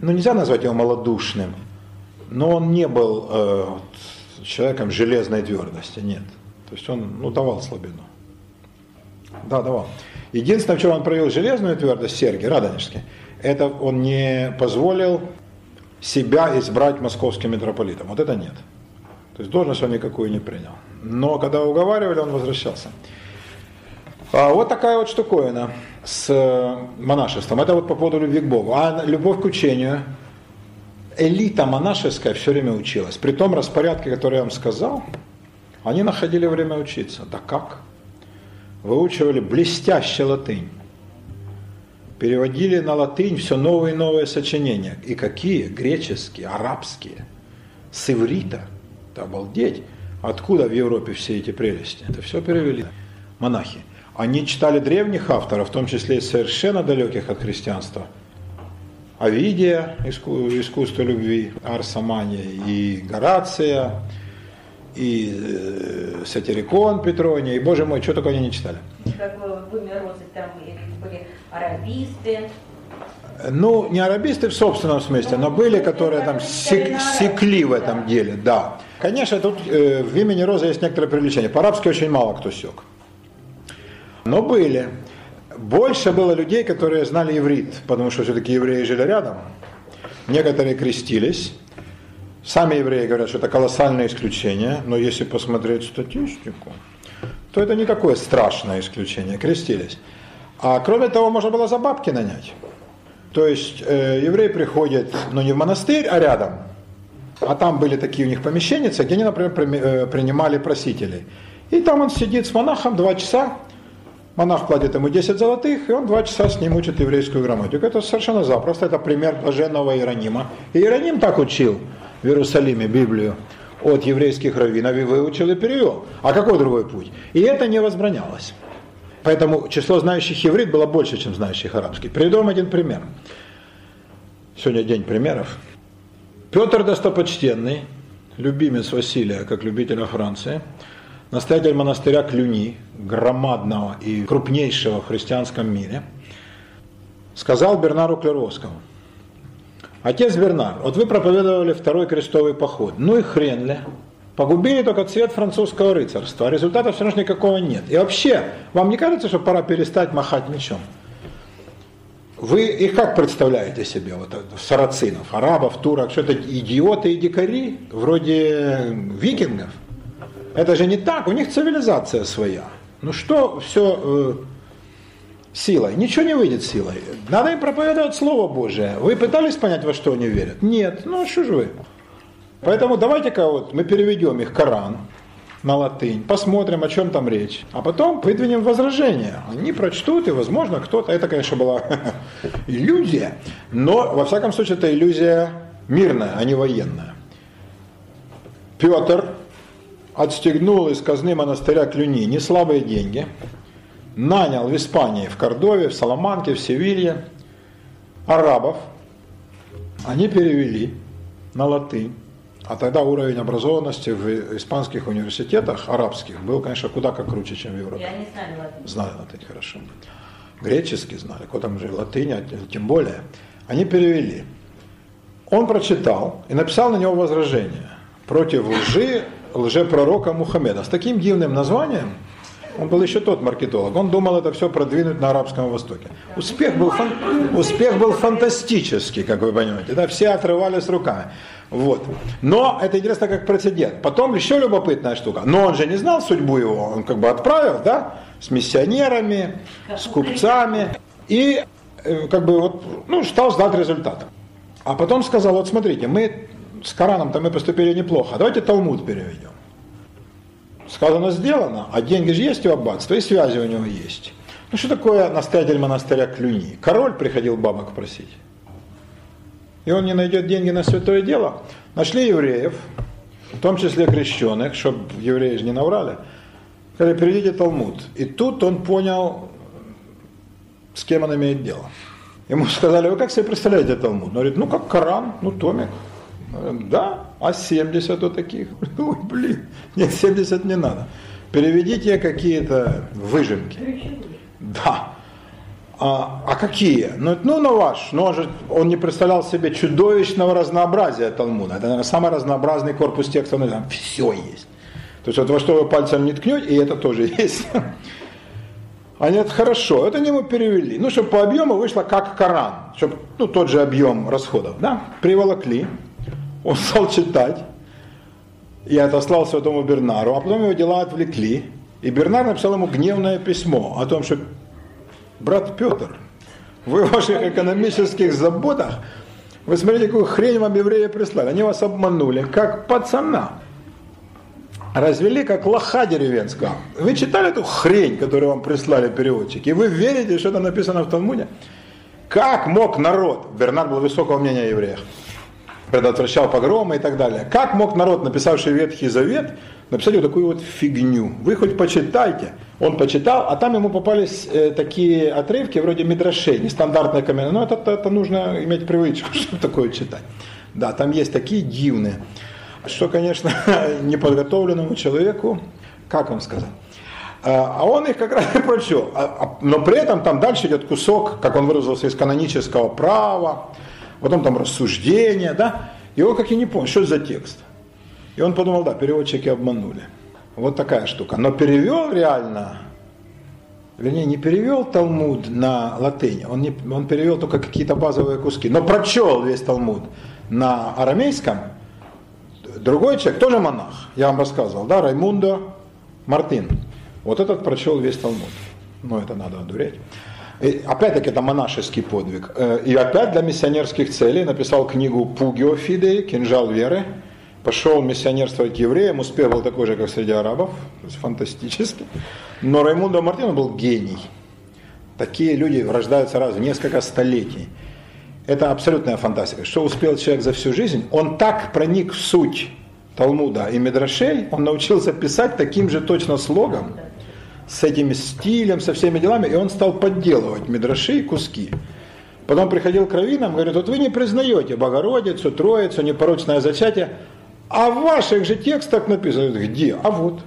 ну нельзя назвать его малодушным. но он не был э, человеком железной твердости, нет. То есть он ну, давал слабину. Да, давал. Единственное, в чем он проявил железную твердость, Сергий Радонежский, это он не позволил себя избрать московским митрополитом. Вот это нет. То есть должность он никакую не принял. Но когда уговаривали, он возвращался. А вот такая вот штуковина с монашеством. Это вот по поводу любви к Богу. А любовь к учению. Элита монашеская все время училась. При том распорядке, который я вам сказал, они находили время учиться. Да как? Выучивали блестяще латынь. Переводили на латынь все новые и новые сочинения. И какие? Греческие, арабские, с иврита. Это обалдеть. Откуда в Европе все эти прелести? Это все перевели монахи. Они читали древних авторов, в том числе и совершенно далеких от христианства. Овидия, искусство любви, Арсамания и Горация, и э, Сатирикон Петрония, и, боже мой, что только они не читали. Как в там были арабисты. Ну, не арабисты в собственном смысле, но были, которые там сек, секли в этом деле, да. Конечно, тут э, в имени Розы есть некоторое привлечение. По-арабски очень мало кто сек. Но были. Больше было людей, которые знали иврит, потому что все-таки евреи жили рядом. Некоторые крестились. Сами евреи говорят, что это колоссальное исключение, но если посмотреть статистику, то это не такое страшное исключение, крестились. А кроме того, можно было за бабки нанять. То есть э, еврей приходит, ну не в монастырь, а рядом, а там были такие у них помещения, где они, например, э, принимали просителей. И там он сидит с монахом два часа, монах платит ему 10 золотых, и он два часа с ним учит еврейскую грамматику. Это совершенно запросто, это пример блаженного Иеронима. И Иероним так учил в Иерусалиме Библию от еврейских раввинов и выучил и перевел. А какой другой путь? И это не возбранялось. Поэтому число знающих иврит было больше, чем знающих арабский. Приведу вам один пример. Сегодня день примеров. Петр Достопочтенный, любимец Василия, как любителя Франции, настоятель монастыря Клюни, громадного и крупнейшего в христианском мире, сказал Бернару Клеровскому, «Отец Бернар, вот вы проповедовали второй крестовый поход, ну и хрен ли, Погубили только цвет французского рыцарства, а результата все равно никакого нет. И вообще, вам не кажется, что пора перестать махать мечом? Вы их как представляете себе, вот сарацинов, арабов, турок, что это идиоты и дикари, вроде викингов? Это же не так, у них цивилизация своя. Ну что все э, силой? Ничего не выйдет силой. Надо им проповедовать Слово Божие. Вы пытались понять, во что они верят? Нет. Ну что же вы? Поэтому давайте-ка вот мы переведем их Коран на латынь, посмотрим, о чем там речь, а потом выдвинем возражения. Они прочтут, и, возможно, кто-то... Это, конечно, была иллюзия, но, во всяком случае, это иллюзия мирная, а не военная. Петр отстегнул из казны монастыря Клюни не слабые деньги, нанял в Испании, в Кордове, в Саламанке, в Севилье арабов, они перевели на латынь а тогда уровень образованности в испанских университетах, арабских, был, конечно, куда как круче, чем в Европе. И они знали латынь. Знали латынь хорошо. Греческий знали, куда там же латынь, а тем более. Они перевели. Он прочитал и написал на него возражение против лжи лжепророка Мухаммеда. С таким дивным названием, он был еще тот маркетолог, он думал это все продвинуть на Арабском Востоке. Успех был, фан... Успех был фантастический, как вы понимаете. Да, все отрывались руками. Вот. Но это интересно как прецедент. Потом еще любопытная штука. Но он же не знал судьбу его. Он как бы отправил, да, с миссионерами, с купцами. И э, как бы вот, ну, стал ждать результата. А потом сказал, вот смотрите, мы с Кораном-то мы поступили неплохо, давайте Талмуд переведем. Сказано, сделано, а деньги же есть у аббатства, и связи у него есть. Ну что такое настоятель монастыря Клюни? Король приходил бабок просить и он не найдет деньги на святое дело. Нашли евреев, в том числе крещенных, чтобы евреи же не наврали, сказали, перейдите Талмуд. И тут он понял, с кем он имеет дело. Ему сказали, вы как себе представляете Талмуд? Он говорит, ну как Коран, ну томик. Да, а 70 вот таких? Ой, блин, нет, 70 не надо. Переведите какие-то выжимки. Да. А, а какие? Ну, ну, на ваш. Ну, он, же, он не представлял себе чудовищного разнообразия Талмуда. Это, наверное, самый разнообразный корпус текста. Там все есть. То есть вот во что вы пальцем не ткнете, и это тоже есть. Они это хорошо, это не мы перевели. Ну, чтобы по объему вышло как Коран, чтобы ну, тот же объем расходов. Да? Приволокли, он стал читать. Я отослал святому Бернару, а потом его дела отвлекли. И Бернар написал ему гневное письмо о том, что брат Петр, вы в ваших экономических заботах, вы смотрите, какую хрень вам евреи прислали. Они вас обманули, как пацана развели как лоха деревенского. Вы читали эту хрень, которую вам прислали переводчики, и вы верите, что это написано в Талмуде? Как мог народ, Бернард был высокого мнения о евреях, предотвращал погромы и так далее, как мог народ, написавший Ветхий Завет, написать вот такую вот фигню? Вы хоть почитайте. Он почитал, а там ему попались э, такие отрывки вроде мидрашей, нестандартные комменты. Но это, это нужно иметь привычку, чтобы такое читать. Да, там есть такие дивные что, конечно, неподготовленному человеку, как он сказал, а он их как раз и прочел. А, а, но при этом там дальше идет кусок, как он выразился, из канонического права, потом там рассуждение, да, он как и не понял, что это за текст. И он подумал, да, переводчики обманули. Вот такая штука. Но перевел реально, вернее, не перевел Талмуд на латынь, он, не, он перевел только какие-то базовые куски, но прочел весь Талмуд на арамейском – Другой человек, тоже монах, я вам рассказывал, да, Раймундо Мартин. Вот этот прочел весь Талмуд. Ну, это надо одуреть. Опять-таки, это монашеский подвиг. Э, и опять для миссионерских целей написал книгу Пугио Фидей, «Кинжал веры». Пошел миссионерствовать евреям, успех был такой же, как среди арабов, то есть фантастически. Но Раймундо Мартин был гений. Такие люди рождаются раз в несколько столетий. Это абсолютная фантастика. Что успел человек за всю жизнь? Он так проник в суть Талмуда и Медрашей, он научился писать таким же точно слогом, с этим стилем, со всеми делами, и он стал подделывать Медраши и куски. Потом приходил к раввинам, говорит, вот вы не признаете Богородицу, Троицу, непорочное зачатие, а в ваших же текстах написано, где? А вот.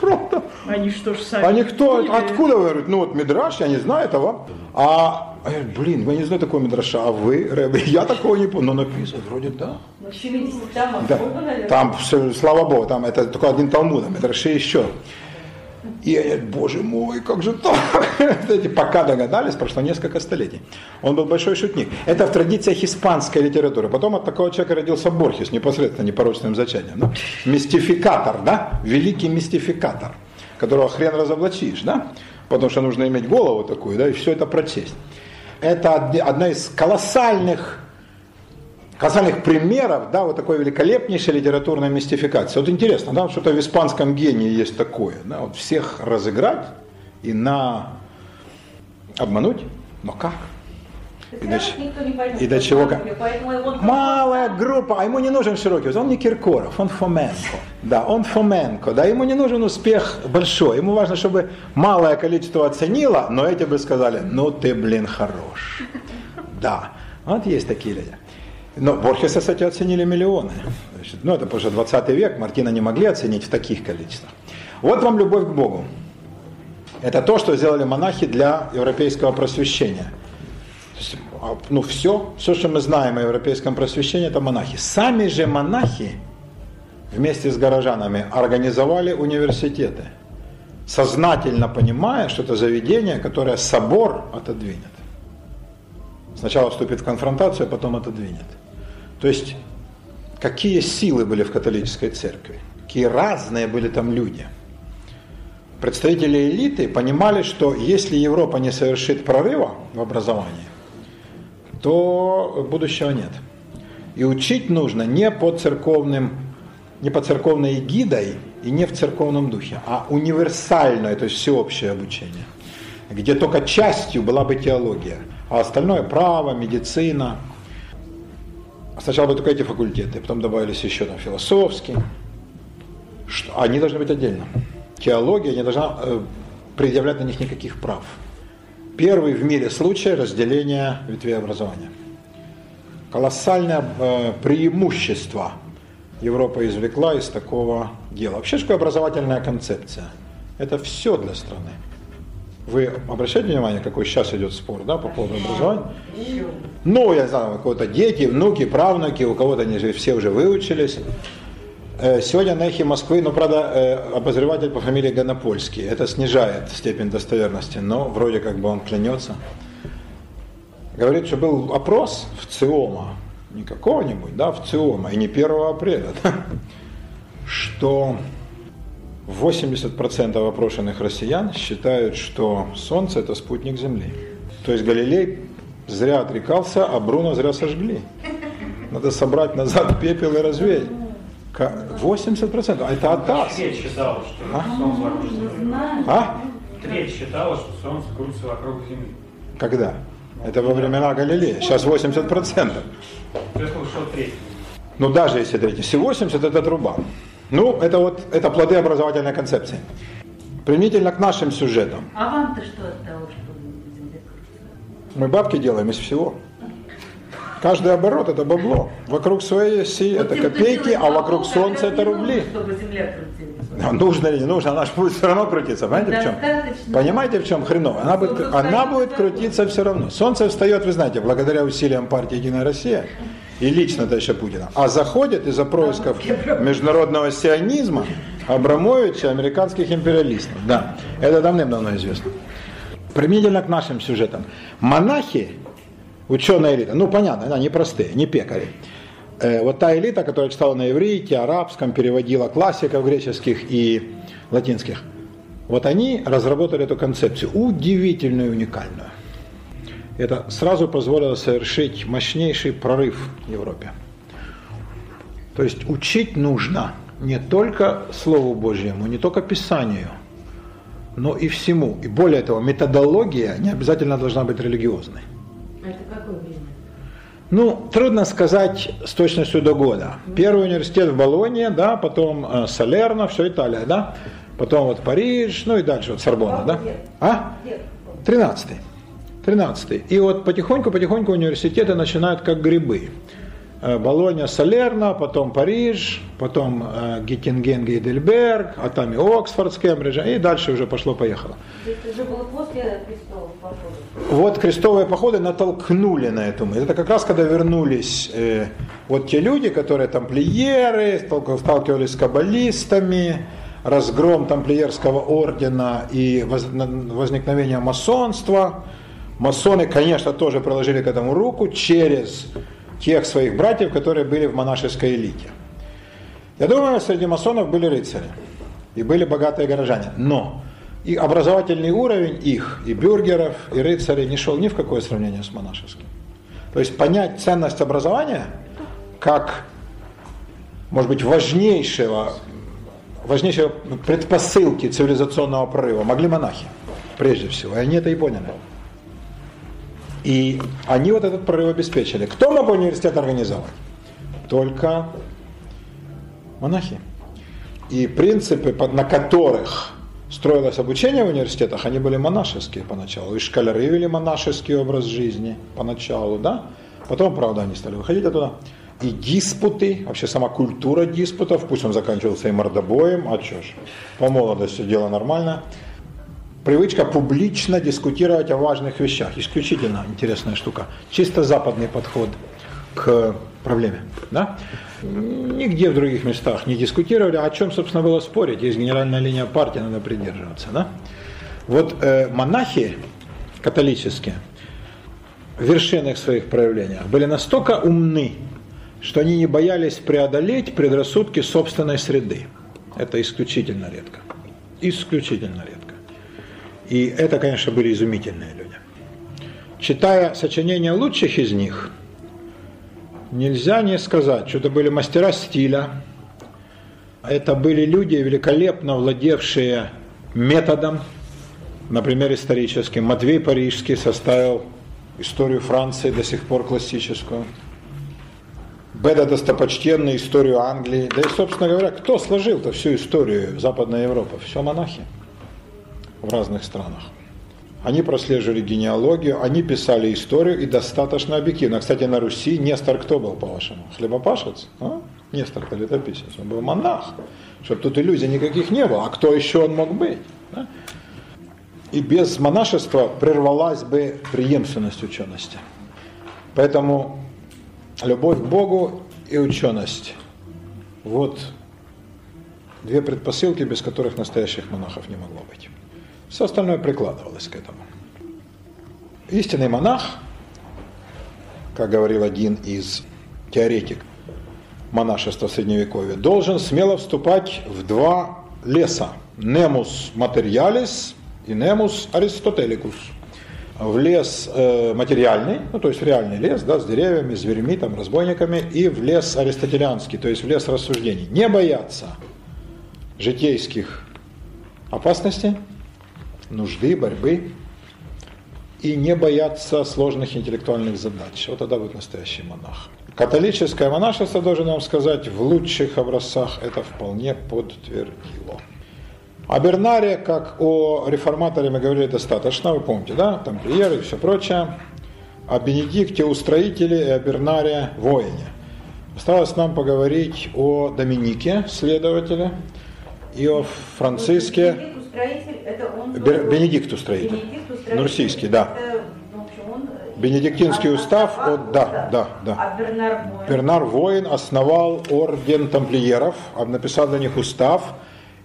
Правда. Они что ж сами? Они кто? Откуда вы говорите? Ну вот Мидраш, я не знаю этого. А а я, блин, вы не знаете такого Мидраша, а вы, Рэбе, я такого не помню, но написано, вроде да. Ну, 70 там, да. Там, слава Богу, там это только один Талмуд, а Мидраши еще. И я, боже мой, как же так? Эти пока догадались, прошло несколько столетий. Он был большой шутник. Это в традициях испанской литературы. Потом от такого человека родился Борхес, непосредственно непорочным зачатием. Да? Мистификатор, да? Великий мистификатор, которого хрен разоблачишь, да? Потому что нужно иметь голову такую, да, и все это прочесть это одна из колоссальных, колоссальных примеров, да, вот такой великолепнейшей литературной мистификации. Вот интересно, да, что-то в испанском гении есть такое, да, вот всех разыграть и на обмануть, но как? И до, и до чего как? Малая группа, а ему не нужен широкий, он не Киркоров, он Фоменко. Да, он Фоменко, да, ему не нужен успех большой, ему важно, чтобы малое количество оценило, но эти бы сказали, ну ты, блин, хорош. Да, вот есть такие люди. Но Борхеса, кстати, оценили миллионы. Значит, ну, это уже 20 век, Мартина не могли оценить в таких количествах. Вот вам любовь к Богу. Это то, что сделали монахи для европейского просвещения – а, ну все, все, что мы знаем о европейском просвещении, это монахи. Сами же монахи вместе с горожанами организовали университеты, сознательно понимая, что это заведение, которое собор отодвинет. Сначала вступит в конфронтацию, а потом отодвинет. То есть, какие силы были в католической церкви, какие разные были там люди. Представители элиты понимали, что если Европа не совершит прорыва в образовании, то будущего нет. И учить нужно не по церковным, не по церковной гидой и не в церковном духе, а универсальное, то есть всеобщее обучение, где только частью была бы теология, а остальное право, медицина. Сначала были только эти факультеты, потом добавились еще там философские. Что, они должны быть отдельно. Теология не должна э, предъявлять на них никаких прав первый в мире случай разделения ветвей образования. Колоссальное э, преимущество Европа извлекла из такого дела. Вообще, образовательная концепция? Это все для страны. Вы обращаете внимание, какой сейчас идет спор, да, по поводу образования? Ну, я знаю, у кого-то дети, внуки, правнуки, у кого-то они же все уже выучились. Э, Сегодня на эхе Москвы, ну, правда, э, обозреватель по фамилии Гонопольский. Это снижает степень достоверности, но вроде как бы он клянется. Говорит, что был опрос в ЦИОМа, не какого-нибудь, да, в ЦИОМа, и не 1 апреля, да, что 80% опрошенных россиян считают, что Солнце это спутник Земли. То есть Галилей зря отрекался, а Бруно зря сожгли. Надо собрать назад пепел и развеять. Ка- 80%, а это АТАС. Треть считала, что А? Солнце вокруг Земли. А? Треть считала, что Солнце крутится вокруг Земли. Когда? Это во времена Галилея. Сейчас 80%. Я слышал, что треть. Ну даже если третий. Все 80 это труба. Ну, это вот это плоды образовательной концепции. Применительно к нашим сюжетам. А вам-то что от того, что Земля крутится? Мы бабки делаем из всего. Каждый оборот это бабло. Вокруг своей оси Вот это копейки, а вокруг солнца это рубли. нужно, Чтобы Земля крутилась. А Нужно или не нужно, она же будет все равно крутиться. Понимаете в чем? Понимаете в чем хреново? Она будет, она будет крутиться все равно. Солнце встает, вы знаете, благодаря усилиям партии Единая Россия и лично-то еще Путина. А заходит из-за происков международного сионизма Абрамовича, американских империалистов. Да, это давным-давно известно. Применительно к нашим сюжетам. Монахи, ученая элита, ну понятно, они простые, не пекари. Э, вот та элита, которая читала на иврите, арабском, переводила классиков греческих и латинских, вот они разработали эту концепцию, удивительную и уникальную. Это сразу позволило совершить мощнейший прорыв в Европе. То есть учить нужно не только Слову Божьему, не только Писанию, но и всему. И более того, методология не обязательно должна быть религиозной. Это какое время? Ну, трудно сказать с точностью до года. Первый университет в Болонье, да, потом э, Салерно, все Италия, да, потом вот Париж, ну и дальше вот Сорбонна, да? А? Где? Тринадцатый. Тринадцатый. И вот потихоньку-потихоньку университеты начинают как грибы. Э, Болонья, Салерно, потом Париж, потом э, Геттинген, Гейдельберг, а там и Оксфорд с Кембриджа, и дальше уже пошло-поехало. Это же было после крестовых походов. Вот крестовые походы натолкнули на эту мысль. Это как раз когда вернулись э, вот те люди, которые тамплиеры, сталк- сталкивались с каббалистами, разгром тамплиерского ордена и возникновение масонства. Масоны, конечно, тоже приложили к этому руку через тех своих братьев, которые были в монашеской элите. Я думаю, среди масонов были рыцари и были богатые горожане. Но и образовательный уровень их, и бюргеров, и рыцарей не шел ни в какое сравнение с монашеским. То есть понять ценность образования как, может быть, важнейшего, важнейшего предпосылки цивилизационного прорыва могли монахи, прежде всего. И они это и поняли. И они вот этот прорыв обеспечили. Кто мог университет организовать? Только монахи. И принципы, на которых строилось обучение в университетах, они были монашеские поначалу. И школяры вели монашеский образ жизни поначалу, да? Потом, правда, они стали выходить оттуда. И диспуты, вообще сама культура диспутов, пусть он заканчивался и мордобоем, а что ж, по молодости дело нормально. Привычка публично дискутировать о важных вещах. Исключительно интересная штука. Чисто западный подход к проблеме. Да? Нигде в других местах не дискутировали. О чем, собственно, было спорить? Есть генеральная линия партии, надо придерживаться. Да? Вот э, монахи католические в вершинных своих проявлениях были настолько умны, что они не боялись преодолеть предрассудки собственной среды. Это исключительно редко. Исключительно редко. И это, конечно, были изумительные люди. Читая сочинения лучших из них, нельзя не сказать, что это были мастера стиля, это были люди, великолепно владевшие методом, например, историческим. Матвей Парижский составил историю Франции до сих пор классическую. Беда достопочтенный историю Англии. Да и, собственно говоря, кто сложил-то всю историю Западной Европы? Все монахи в разных странах. Они прослеживали генеалогию, они писали историю и достаточно объективно. Кстати, на Руси Нестор кто был, по-вашему? Хлебопашец? А? Нестор-то летописец. Он был монах. Чтобы тут иллюзий никаких не было. А кто еще он мог быть? Да? И без монашества прервалась бы преемственность учености. Поэтому любовь к Богу и ученость. Вот две предпосылки, без которых настоящих монахов не могло быть. Все остальное прикладывалось к этому. Истинный монах, как говорил один из теоретиков монашества Средневековья, должен смело вступать в два леса. Немус материалис и немус аристотеликус. В лес э, материальный, ну то есть реальный лес, да, с деревьями, зверями, там, разбойниками, и в лес аристотелианский, то есть в лес рассуждений. Не бояться житейских опасностей, нужды, борьбы, и не бояться сложных интеллектуальных задач. Вот тогда будет настоящий монах. Католическое монашество, должен вам сказать, в лучших образцах это вполне подтвердило. О Бернаре, как о реформаторе мы говорили достаточно, вы помните, да, там тамплиеры и все прочее. О Бенедикте устроителе и о Бернаре воине. Осталось нам поговорить о Доминике, следователе, и о Франциске. Бенедикт устроитель, Бенедикт устроитель. Бенедикт устроитель. Да. Это, ну, общем, он, э, Бенедиктинский а- устав, а- от- да, да, да. А Бернар? Бернар Воин основал орден тамплиеров, а написал для них устав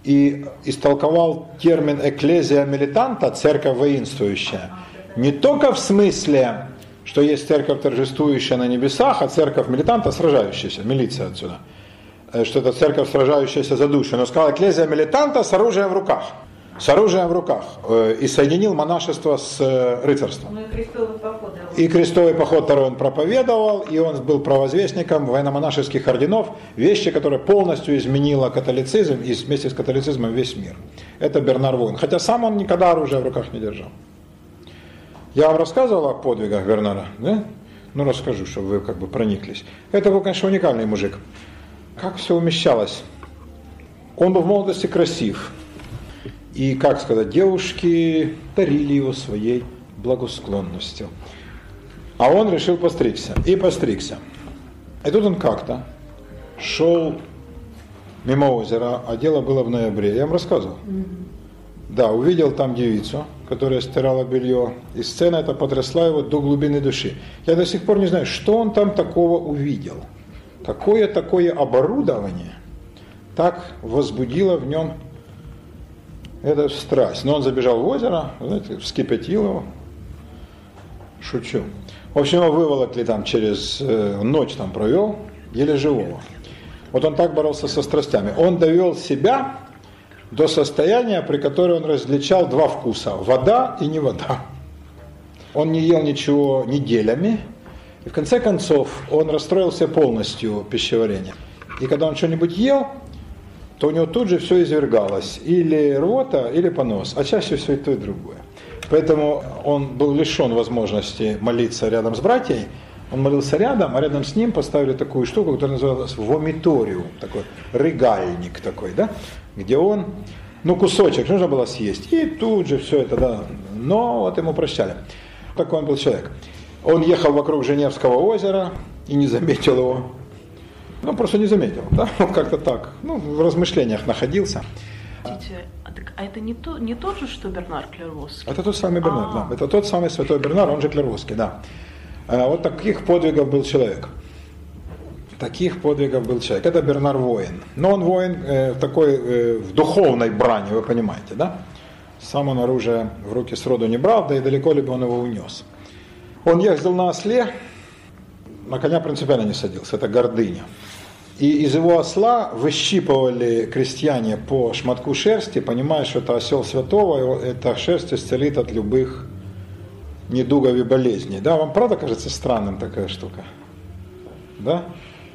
и истолковал термин «экклезия милитанта» – «церковь воинствующая». Не только в смысле, что есть церковь торжествующая на небесах, а церковь милитанта сражающаяся, милиция отсюда, Э, что это церковь сражающаяся за душу, но сказал «экклезия милитанта» с оружием в руках. С оружием в руках. Э, И соединил монашество с э, рыцарством. Ну и крестовый поход. да. И крестовый поход второй он проповедовал, и он был провозвестником военно-монашеских орденов, вещи, которая полностью изменила католицизм и вместе с католицизмом весь мир. Это Бернар Воин. Хотя сам он никогда оружие в руках не держал. Я вам рассказывал о подвигах Бернара, да? Ну, расскажу, чтобы вы как бы прониклись. Это был, конечно, уникальный мужик. Как все умещалось? Он был в молодости красив. И, как сказать, девушки дарили его своей благосклонностью. А он решил постригся. И постригся. И тут он как-то шел мимо озера, а дело было в ноябре. Я вам рассказывал. Да, увидел там девицу, которая стирала белье, и сцена эта потрясла его до глубины души. Я до сих пор не знаю, что он там такого увидел. Какое такое оборудование так возбудило в нем эту страсть. Но он забежал в озеро, знаете, вскипятил его. Шучу. В общем, его выволокли там через э, ночь там провел, еле живого. Вот он так боролся со страстями. Он довел себя до состояния, при котором он различал два вкуса – вода и не вода. Он не ел ничего неделями, и в конце концов он расстроился полностью пищеварением. И когда он что-нибудь ел, то у него тут же все извергалось. Или рвота, или понос, а чаще всего и то, и другое. Поэтому он был лишен возможности молиться рядом с братьями. Он молился рядом, а рядом с ним поставили такую штуку, которая называлась вомиториум, такой рыгальник такой, да, где он, ну, кусочек нужно было съесть, и тут же все это, да, но вот ему прощали. Такой он был человек. Он ехал вокруг Женевского озера и не заметил его. Ну, просто не заметил, да, вот как-то так, ну, в размышлениях находился. А, так- а это не, то, не тот же, что Бернар Клервосский? Это тот самый Бернар, А. да. Это тот самый святой Бернар, он же Клервосский, да. А Вот таких подвигов был человек. Таких подвигов был человек. Это Бернар воин. Но он воин э, такой э, в духовной брани, вы понимаете, да? Сам он оружие в руки сроду не брал, да и далеко ли бы он его унес. Он ездил на осле, на коня принципиально не садился, это гордыня. И из его осла выщипывали крестьяне по шматку шерсти, понимая, что это осел святого, эта шерсть исцелит от любых недугов и болезней. Да, вам правда кажется странным такая штука? Да?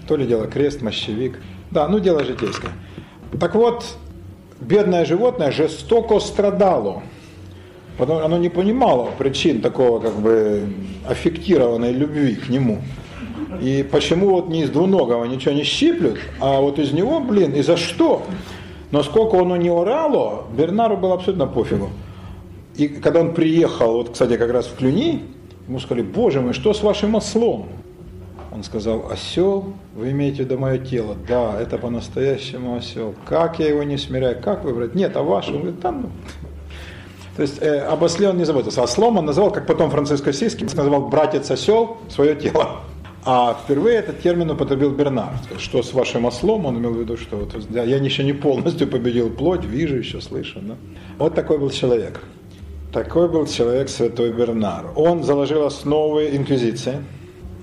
То ли дело крест, мощевик. Да, ну дело житейское. Так вот, бедное животное жестоко страдало. Потому оно не понимало причин такого как бы аффектированной любви к нему. И почему вот не из двуногого ничего не щиплют, а вот из него, блин, и за что? Но сколько оно не орало, Бернару было абсолютно пофигу. И когда он приехал, вот, кстати, как раз в Клюни, ему сказали, боже мой, что с вашим ослом? Он сказал, осел, вы имеете в виду мое тело? Да, это по-настоящему осел. Как я его не смиряю? Как выбрать? Нет, а ваш? Он говорит, там, ну. То есть э, об осле он не заботился. Ослом он называл, как потом Франциско Сиски называл братец осел свое тело. А впервые этот термин употребил Бернар. Что с вашим ослом, он имел в виду, что вот, я еще не полностью победил плоть, вижу еще, слышу. Да? Вот такой был человек. Такой был человек святой Бернар. Он заложил основы инквизиции,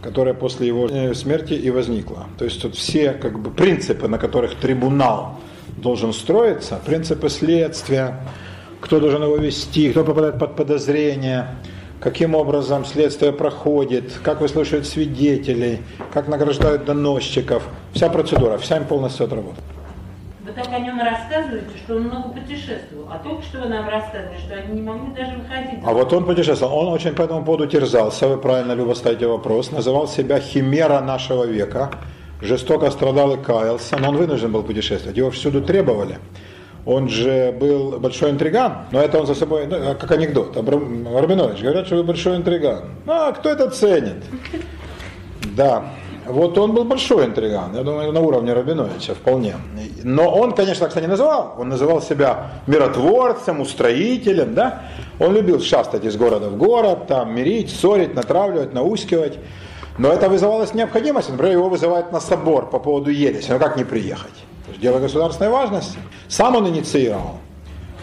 которая после его смерти и возникла. То есть тут все как бы принципы, на которых трибунал должен строиться, принципы следствия, кто должен его вести, кто попадает под подозрение, каким образом следствие проходит, как выслушивают свидетелей, как награждают доносчиков. Вся процедура, вся им полностью отработана. Вы так о нем рассказываете, что он много путешествовал. А только что вы нам рассказывали, что они не могли даже выходить. А вот он путешествовал, он очень по этому поводу терзался, вы правильно, Люба, ставите вопрос, называл себя химера нашего века, жестоко страдал и каялся, но он вынужден был путешествовать, его всюду требовали. Он же был большой интриган, но это он за собой, ну, как анекдот. Рабинович, говорят, что вы большой интриган. Ну, а кто это ценит? Да, вот он был большой интриган, я думаю, на уровне Рабиновича вполне. Но он, конечно, так не называл, он называл себя миротворцем, устроителем, да? Он любил шастать из города в город, там мирить, ссорить, натравливать, наускивать. Но это вызывалось необходимость, например, его вызывают на собор по поводу ереси, ну как не приехать? Дело государственной важности. Сам он инициировал.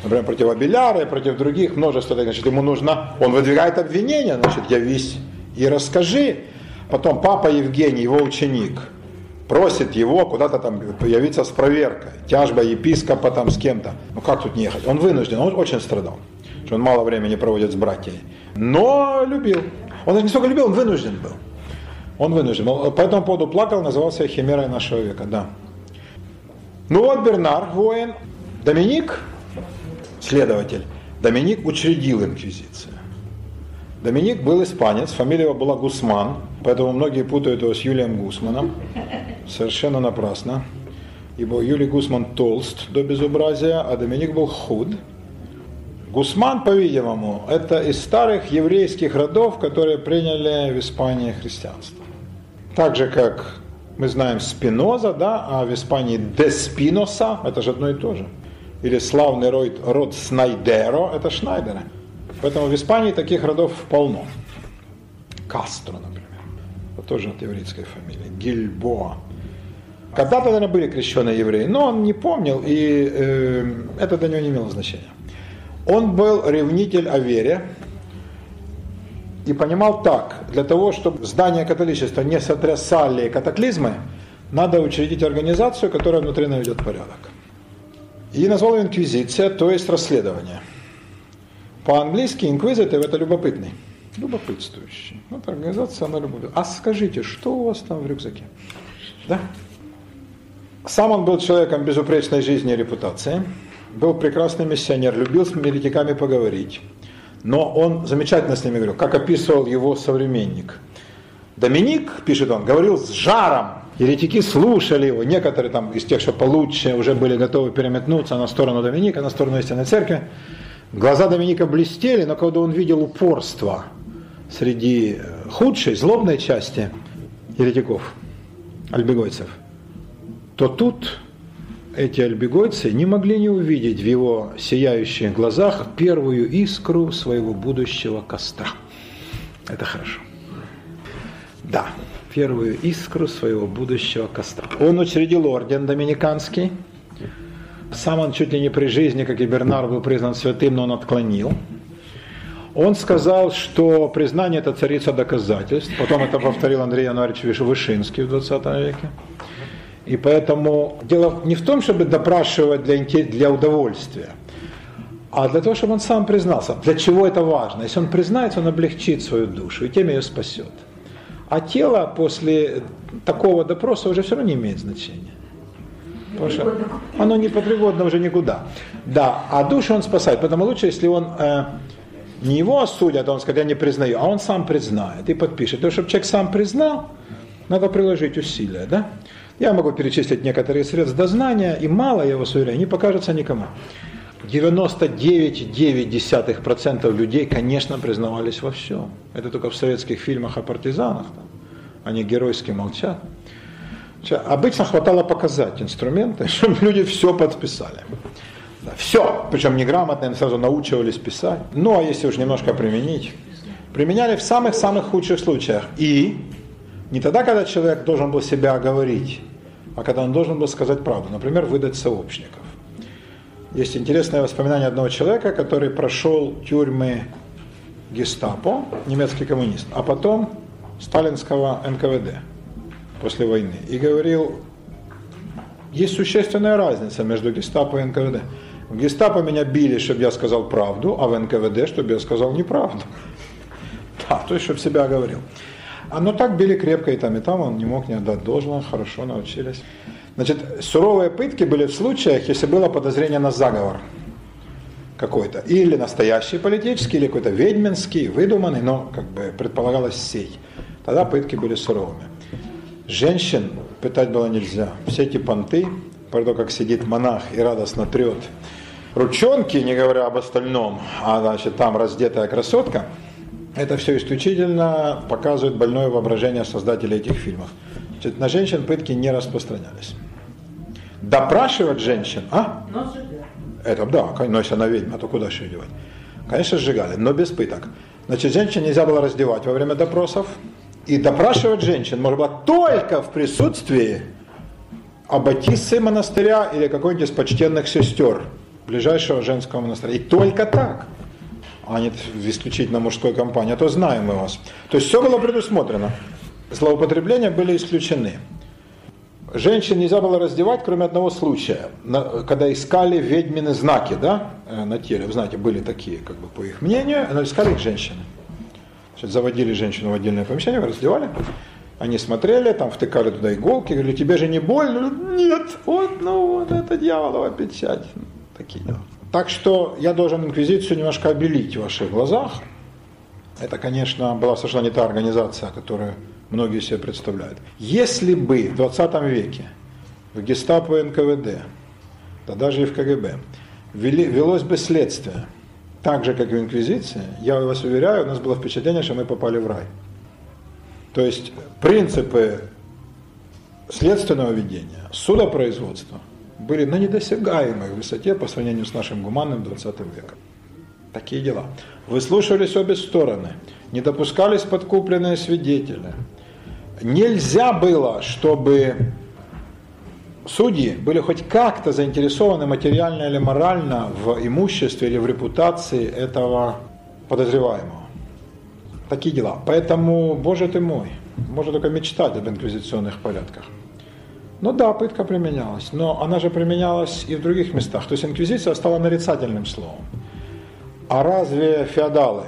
Например, против Абеляра против других множество, значит, ему нужно, он выдвигает обвинения, значит, явись и расскажи. Потом папа Евгений, его ученик, просит его куда-то там появиться с проверкой. Тяжба епископа там с кем-то. Ну как тут не ехать? Он вынужден, он очень страдал, что он мало времени проводит с братьями. Но любил. Он не столько любил, он вынужден был. Он вынужден. По этому поводу плакал, назывался химерой нашего века, да. Ну вот Бернар, воин, Доминик, следователь, Доминик учредил инквизицию. Доминик был испанец, фамилия его была Гусман, поэтому многие путают его с Юлием Гусманом. Совершенно напрасно. Ибо Юлий Гусман толст до безобразия, а Доминик был худ. Гусман, по-видимому, это из старых еврейских родов, которые приняли в Испании христианство. Так же, как мы знаем Спиноза, да, а в Испании Деспиноса, это же одно и то же. Или славный род, род Снайдеро, это Шнайдеры. Поэтому в Испании таких родов полно. Кастро, например. Это тоже от еврейской фамилии. Гильбоа. Когда-то, наверное, были крещенные евреи, но он не помнил, и э, это для него не имело значения. Он был ревнитель о вере и понимал так, для того, чтобы здание католичества не сотрясали катаклизмы, надо учредить организацию, которая внутри наведет порядок. И назвал ее инквизиция, то есть расследование – по-английски инквизитор это любопытный, любопытствующий. Вот организация, она любопытная. А скажите, что у вас там в рюкзаке? Да? Сам он был человеком безупречной жизни и репутации, был прекрасный миссионер, любил с еретиками поговорить. Но он замечательно с ними говорил, как описывал его современник. Доминик, пишет он, говорил с жаром. Еретики слушали его, некоторые там из тех, что получше, уже были готовы переметнуться на сторону Доминика, на сторону истинной церкви. Глаза Доминика блестели, но когда он видел упорство среди э, худшей, злобной части еретиков, альбегойцев, то тут эти альбегойцы не могли не увидеть в его сияющих глазах первую искру своего будущего костра. Это хорошо. Да, первую искру своего будущего костра. Он учредил орден доминиканский, сам он чуть ли не при жизни, как и Бернар, был признан святым, но он отклонил. Он сказал, что признание – это царица доказательств. Потом это повторил Андрей Януарьевич Вышинский в 20 веке. И поэтому дело не в том, чтобы допрашивать для, для удовольствия, а для того, чтобы он сам признался. Для чего это важно? Если он признается, он облегчит свою душу и тем ее спасет. А тело после такого допроса уже все равно не имеет значения. Потому что оно не уже никуда. Да, а душу он спасает. Поэтому лучше, если он э, не его осудят, а он скажет, я не признаю, а он сам признает и подпишет. То, чтобы человек сам признал, надо приложить усилия. Да? Я могу перечислить некоторые средства дознания, и мало, я вас уверяю, не покажется никому. 99,9% людей, конечно, признавались во всем. Это только в советских фильмах о партизанах. Там. Они геройски молчат. Обычно хватало показать инструменты, чтобы люди все подписали. Все, причем неграмотные сразу научивались писать. Ну, а если уж немножко применить, применяли в самых-самых худших случаях. И не тогда, когда человек должен был себя оговорить, а когда он должен был сказать правду, например, выдать сообщников. Есть интересное воспоминание одного человека, который прошел тюрьмы гестапо, немецкий коммунист, а потом сталинского НКВД после войны. И говорил, есть существенная разница между гестапо и НКВД. В гестапо меня били, чтобы я сказал правду, а в НКВД, чтобы я сказал неправду. Да, то есть, чтобы себя говорил. А но так били крепко и там, и там, он не мог не отдать должного, хорошо научились. Значит, суровые пытки были в случаях, если было подозрение на заговор какой-то. Или настоящий политический, или какой-то ведьминский, выдуманный, но как бы предполагалось сей. Тогда пытки были суровыми. Женщин пытать было нельзя. Все эти понты, про то, как сидит монах и радостно трет ручонки, не говоря об остальном, а значит там раздетая красотка, это все исключительно показывает больное воображение создателей этих фильмов. Значит, на женщин пытки не распространялись. Допрашивать женщин, а? Но сжигали. Это да, но если она ведьма, то куда еще девать? Конечно, сжигали, но без пыток. Значит, женщин нельзя было раздевать во время допросов. И допрашивать женщин можно было только в присутствии аббатиссы монастыря или какой-нибудь из почтенных сестер ближайшего женского монастыря. И только так, а не исключительно мужской компании, а то знаем мы вас. То есть все было предусмотрено. Злоупотребления были исключены. Женщин нельзя было раздевать, кроме одного случая, когда искали ведьмины знаки да, э, на теле. Вы знаете, были такие, как бы по их мнению, но искали их женщины. Заводили женщину в отдельное помещение, раздевали, они смотрели, там втыкали туда иголки, говорили, тебе же не больно? Нет, вот, ну вот это дьяволова печать. Такие дела. Так что я должен инквизицию немножко обелить в ваших глазах. Это, конечно, была совершенно не та организация, которую многие себе представляют. Если бы в 20 веке в гестапо и НКВД, да даже и в КГБ, вели, велось бы следствие, так же, как и в Инквизиции, я вас уверяю, у нас было впечатление, что мы попали в рай. То есть принципы следственного ведения, судопроизводства были на недосягаемой высоте по сравнению с нашим гуманным 20 веком. Такие дела. Выслушивались обе стороны, не допускались подкупленные свидетели, нельзя было, чтобы судьи были хоть как-то заинтересованы материально или морально в имуществе или в репутации этого подозреваемого. Такие дела. Поэтому, боже ты мой, можно только мечтать об инквизиционных порядках. Ну да, пытка применялась, но она же применялась и в других местах. То есть инквизиция стала нарицательным словом. А разве феодалы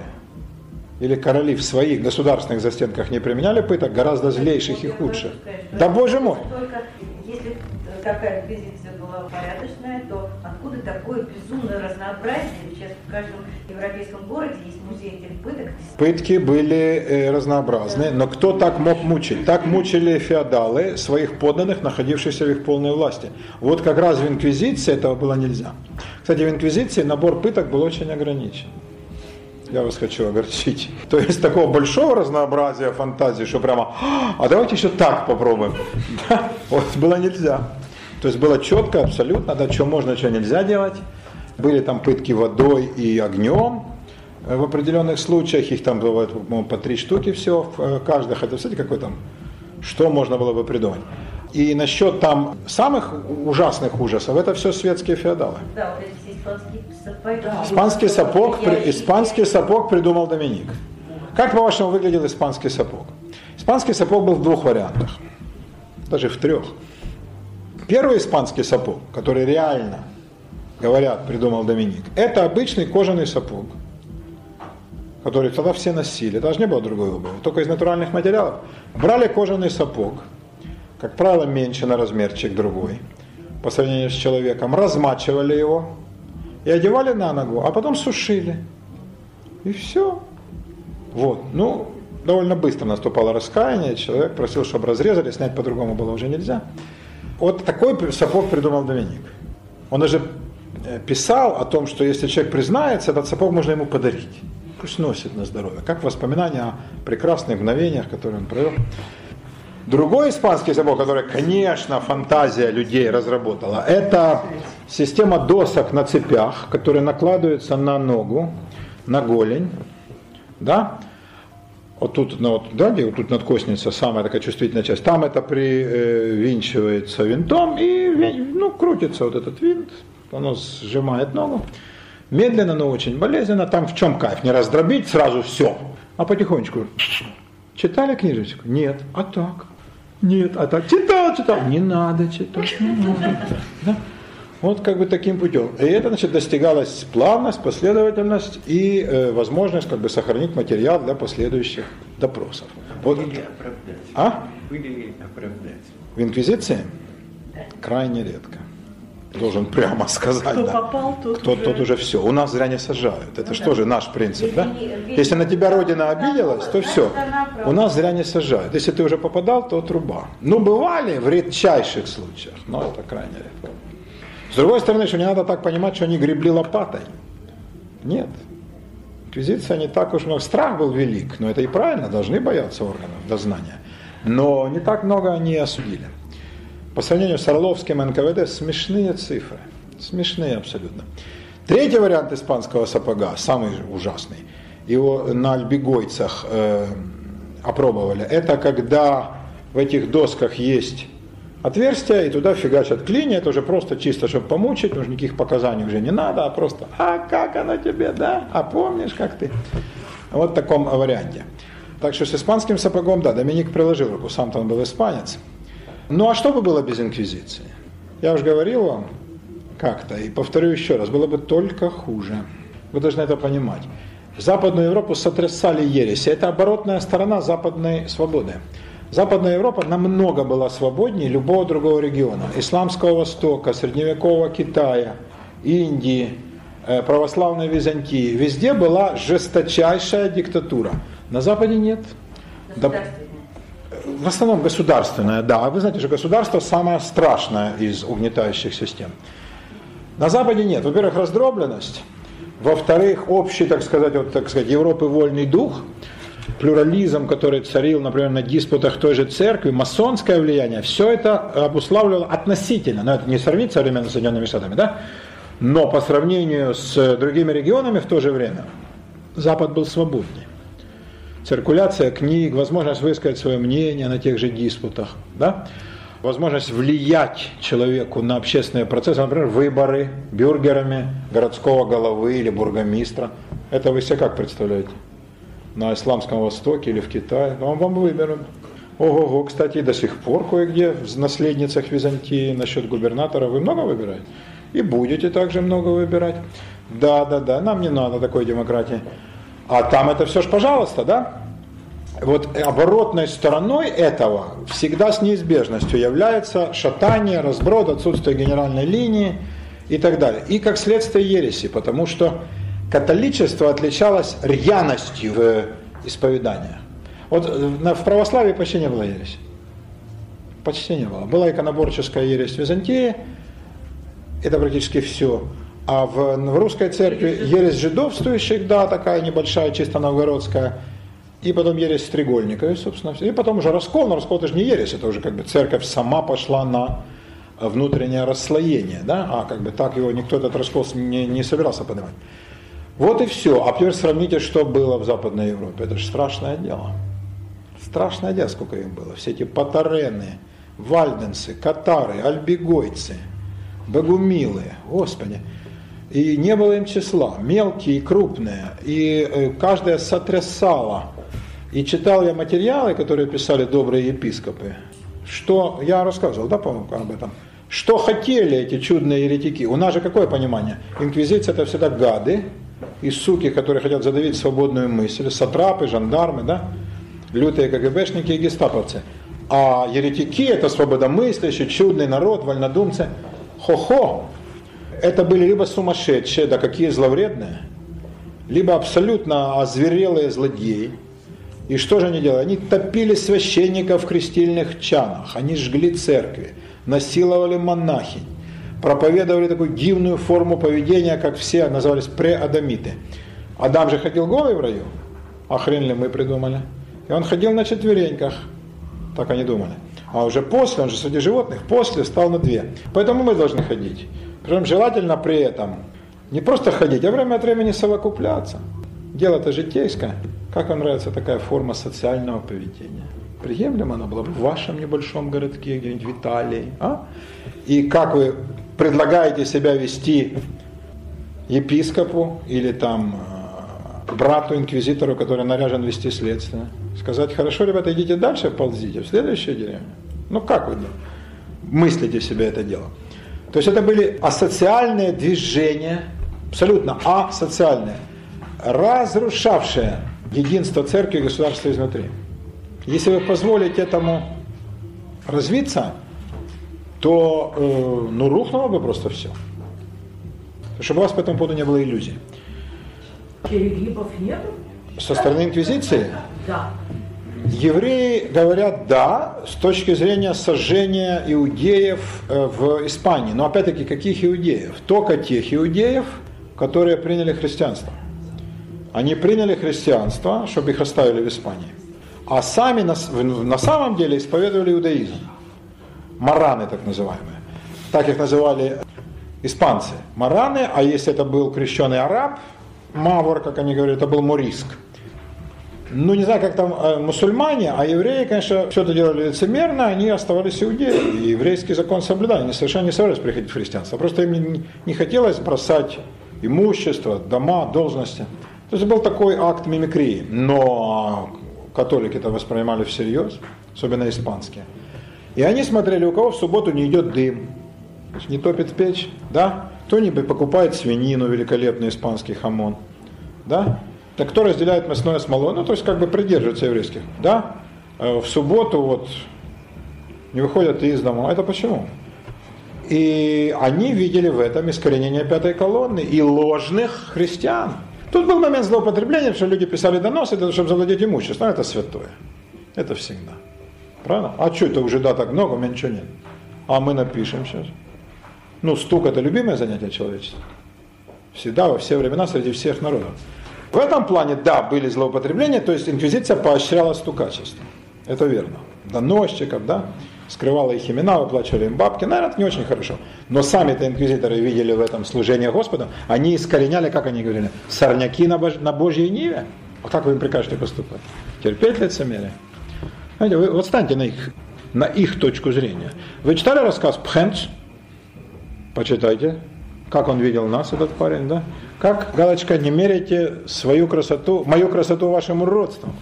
или короли в своих государственных застенках не применяли пыток гораздо злейших и худших? Да боже мой! Только если такая инквизиция порядочная, то откуда такое безумное разнообразие? Сейчас в каждом европейском городе есть музей этих пыток. Пытки были э, разнообразны, но кто так мог мучить? Так мучили феодалы своих подданных, находившихся в их полной власти. Вот как раз в инквизиции этого было нельзя. Кстати, в инквизиции набор пыток был очень ограничен я вас хочу огорчить. То есть такого большого разнообразия фантазии, что прямо, а давайте еще так попробуем. Да, вот было нельзя. То есть было четко, абсолютно, да, что можно, что нельзя делать. Были там пытки водой и огнем. В определенных случаях их там бывает, по три штуки всего, э, каждый, хотя, кстати, какой там, что можно было бы придумать. И насчет там самых ужасных ужасов, это все светские феодалы. Да, вот эти испанские сапоги. Испанский сапог, при- испанский сапог придумал Доминик. Как, по-вашему, выглядел испанский сапог? Испанский сапог был в двух вариантах, даже в трех. Первый испанский сапог, который реально, говорят, придумал Доминик, это обычный кожаный сапог, который тогда все носили, даже не было другой обуви, только из натуральных материалов. Брали кожаный сапог, как правило, меньше на размерчик другой, по сравнению с человеком, размачивали его и одевали на ногу, а потом сушили. И все. Вот. Ну, довольно быстро наступало раскаяние, человек просил, чтобы разрезали, снять по-другому было уже нельзя. Вот такой сапог придумал Доминик. Он даже э, писал о том, что если человек признается, этот сапог можно ему подарить. Пусть носит на здоровье. Как воспоминание о прекрасных мгновениях, которые он провел. Другой испанский сапог, который, конечно, фантазия людей разработала, это система досок на цепях, которые накладываются на ногу, на голень, да, вот тут, ну, вот, да, где вот тут надкосница, самая такая чувствительная часть, там это привинчивается винтом и ну, крутится вот этот винт, оно сжимает ногу. Медленно, но очень болезненно. Там в чем кайф? Не раздробить сразу все, а потихонечку. Читали книжечку? Нет. А так? Нет. А так? Читал, читал. Не надо читать. Не надо. Да? Вот как бы таким путем. И это значит достигалась плавность, последовательность и э, возможность как бы сохранить материал для последующих допросов. Вот. Были оправдать. А? Были оправдать. В инквизиции? Крайне редко. Должен прямо сказать. Кто да. попал, тот Тот, уже... тот уже все. У нас зря не сажают. Это Ну же да. тоже наш принцип, да? Если на тебя Родина обиделась, то значит, все. У нас зря не сажают. Если ты уже попадал, то труба. Ну, бывали в редчайших случаях, но это крайне редко. С другой стороны, что не надо так понимать, что они гребли лопатой. Нет. Инквизиция не так уж много. Страх был велик, но это и правильно, должны бояться органов дознания. Но не так много они осудили. По сравнению с Орловским НКВД смешные цифры. Смешные абсолютно. Третий вариант испанского сапога, самый ужасный, его на альбегойцах э, опробовали. Это когда в этих досках есть отверстие, и туда фигачат клини, это уже просто чисто, чтобы помучить, уже никаких показаний уже не надо, а просто, а как оно тебе, да, а помнишь, как ты? Вот в таком варианте. Так что с испанским сапогом, да, Доминик приложил руку, сам-то он был испанец. Ну а что бы было без инквизиции? Я уже говорил вам как-то, и повторю еще раз, было бы только хуже. Вы должны это понимать. Западную Европу сотрясали ереси. Это оборотная сторона западной свободы. Западная Европа намного была свободнее любого другого региона. Исламского Востока, Средневекового Китая, Индии, э, православной Византии. Везде была жесточайшая диктатура. На Западе нет. В основном государственная, да. А вы знаете, что государство самое страшное из угнетающих систем. На Западе нет. Во-первых, раздробленность. Во-вторых, общий, так сказать, вот, так сказать, Европы вольный дух, плюрализм, который царил, например, на диспутах той же церкви, масонское влияние, все это обуславливало относительно, но это не сравнить с современными Соединенными Штатами, да, но по сравнению с другими регионами в то же время Запад был свободнее циркуляция книг, возможность высказать свое мнение на тех же диспутах, да? возможность влиять человеку на общественные процессы, например, выборы бюргерами городского головы или бургомистра. Это вы себе как представляете? На Исламском Востоке или в Китае? Ну, вам выберут. Ого-го, кстати, до сих пор кое-где в наследницах Византии насчет губернатора вы много выбираете? И будете также много выбирать. Да, да, да, нам не надо такой демократии. А там это все ж пожалуйста, да? Вот оборотной стороной этого всегда с неизбежностью является шатание, разброд, отсутствие генеральной линии и так далее. И как следствие ереси, потому что католичество отличалось рьяностью в исповедании. Вот в православии почти не было ереси. Почти не было. Была иконоборческая ересь в Византии, это практически все. А в, в русской церкви ересь жидовствующих, да, такая небольшая, чисто новгородская, и потом ересь стрегольников, и, собственно, все. И потом уже раскол, но раскол это же не ересь, это уже как бы церковь сама пошла на внутреннее расслоение, да, а как бы так его никто этот раскол не, не собирался поднимать. Вот и все. А теперь сравните, что было в Западной Европе. Это же страшное дело. Страшное дело, сколько их было. Все эти патарены, вальденцы, катары, альбегойцы, богумилы, господи. И не было им числа, мелкие и крупные. И э, каждая сотрясала. И читал я материалы, которые писали добрые епископы. Что, я рассказывал, да, по-моему, об этом. Что хотели эти чудные еретики? У нас же какое понимание? Инквизиция это всегда гады и суки, которые хотят задавить свободную мысль, сатрапы, жандармы, да? лютые КГБшники и гестаповцы. А еретики это свободомыслящие, чудный народ, вольнодумцы. Хо-хо! Это были либо сумасшедшие, да какие зловредные, либо абсолютно озверелые злодеи. И что же они делали? Они топили священников в крестильных чанах, они жгли церкви, насиловали монахинь, проповедовали такую дивную форму поведения, как все назывались преадамиты. Адам же ходил голый в раю, а мы придумали. И он ходил на четвереньках. Так они думали. А уже после, он же среди животных, после стал на две. Поэтому мы должны ходить. Причем желательно при этом не просто ходить, а время от времени совокупляться. Дело-то житейское. Как вам нравится такая форма социального поведения? Приемлемо она была бы в вашем небольшом городке, где-нибудь в Италии. А? И как вы предлагаете себя вести епископу или там э, брату-инквизитору, который наряжен вести следствие? Сказать, хорошо, ребята, идите дальше, ползите в следующую деревню. Ну как вы мыслите себе это дело? То есть это были асоциальные движения, абсолютно асоциальные, разрушавшие единство церкви и государства изнутри. Если вы позволите этому развиться, то э, ну, рухнуло бы просто все. Чтобы у вас по этому поводу не было иллюзий. Перегибов нету? Со стороны инквизиции? Да. Евреи говорят да с точки зрения сожжения иудеев э, в Испании. Но опять-таки, каких иудеев? Только тех иудеев, которые приняли христианство. Они приняли христианство, чтобы их оставили в Испании. А сами на, на самом деле исповедовали иудаизм. Мараны так называемые. Так их называли испанцы. Мараны, а если это был крещеный араб, мавр, как они говорят, это был муриск. Ну, не знаю, как там э, мусульмане, а евреи, конечно, все это делали лицемерно, они оставались иудеями. И еврейский закон соблюдали, они совершенно не собирались приходить в христианство. Просто им не хотелось бросать имущество, дома, должности. То есть был такой акт мимикрии. Но католики это воспринимали всерьез, особенно испанские. И они смотрели, у кого в субботу не идет дым, не топит печь, да? Кто-нибудь покупает свинину, великолепный испанский хамон, да? Так кто разделяет мясное с Ну, то есть как бы придерживается еврейских, да? Э, в субботу вот не выходят из дома. Это почему? И они видели в этом искоренение пятой колонны и ложных христиан. Тут был момент злоупотребления, что люди писали доносы, чтобы завладеть имуществом. Это святое. Это всегда. Правильно? А что это уже да так много, у меня ничего нет. А мы напишем сейчас. Ну, стук это любимое занятие человечества. Всегда, во все времена, среди всех народов. В этом плане, да, были злоупотребления, то есть инквизиция поощряла стукачество. Это верно. Доносчиков, да, скрывала их имена, выплачивали им бабки. Наверное, это не очень хорошо. Но сами-то инквизиторы видели в этом служение Господу. Они искореняли, как они говорили, сорняки на, Бож... на Божьей Ниве. А как вы им прикажете поступать? Терпеть лицемерие? Знаете, вы вот станьте на их, на их точку зрения. Вы читали рассказ Пхенц? Почитайте. Как он видел нас, этот парень, да? Как, галочка, не меряйте свою красоту, мою красоту вашим уродством.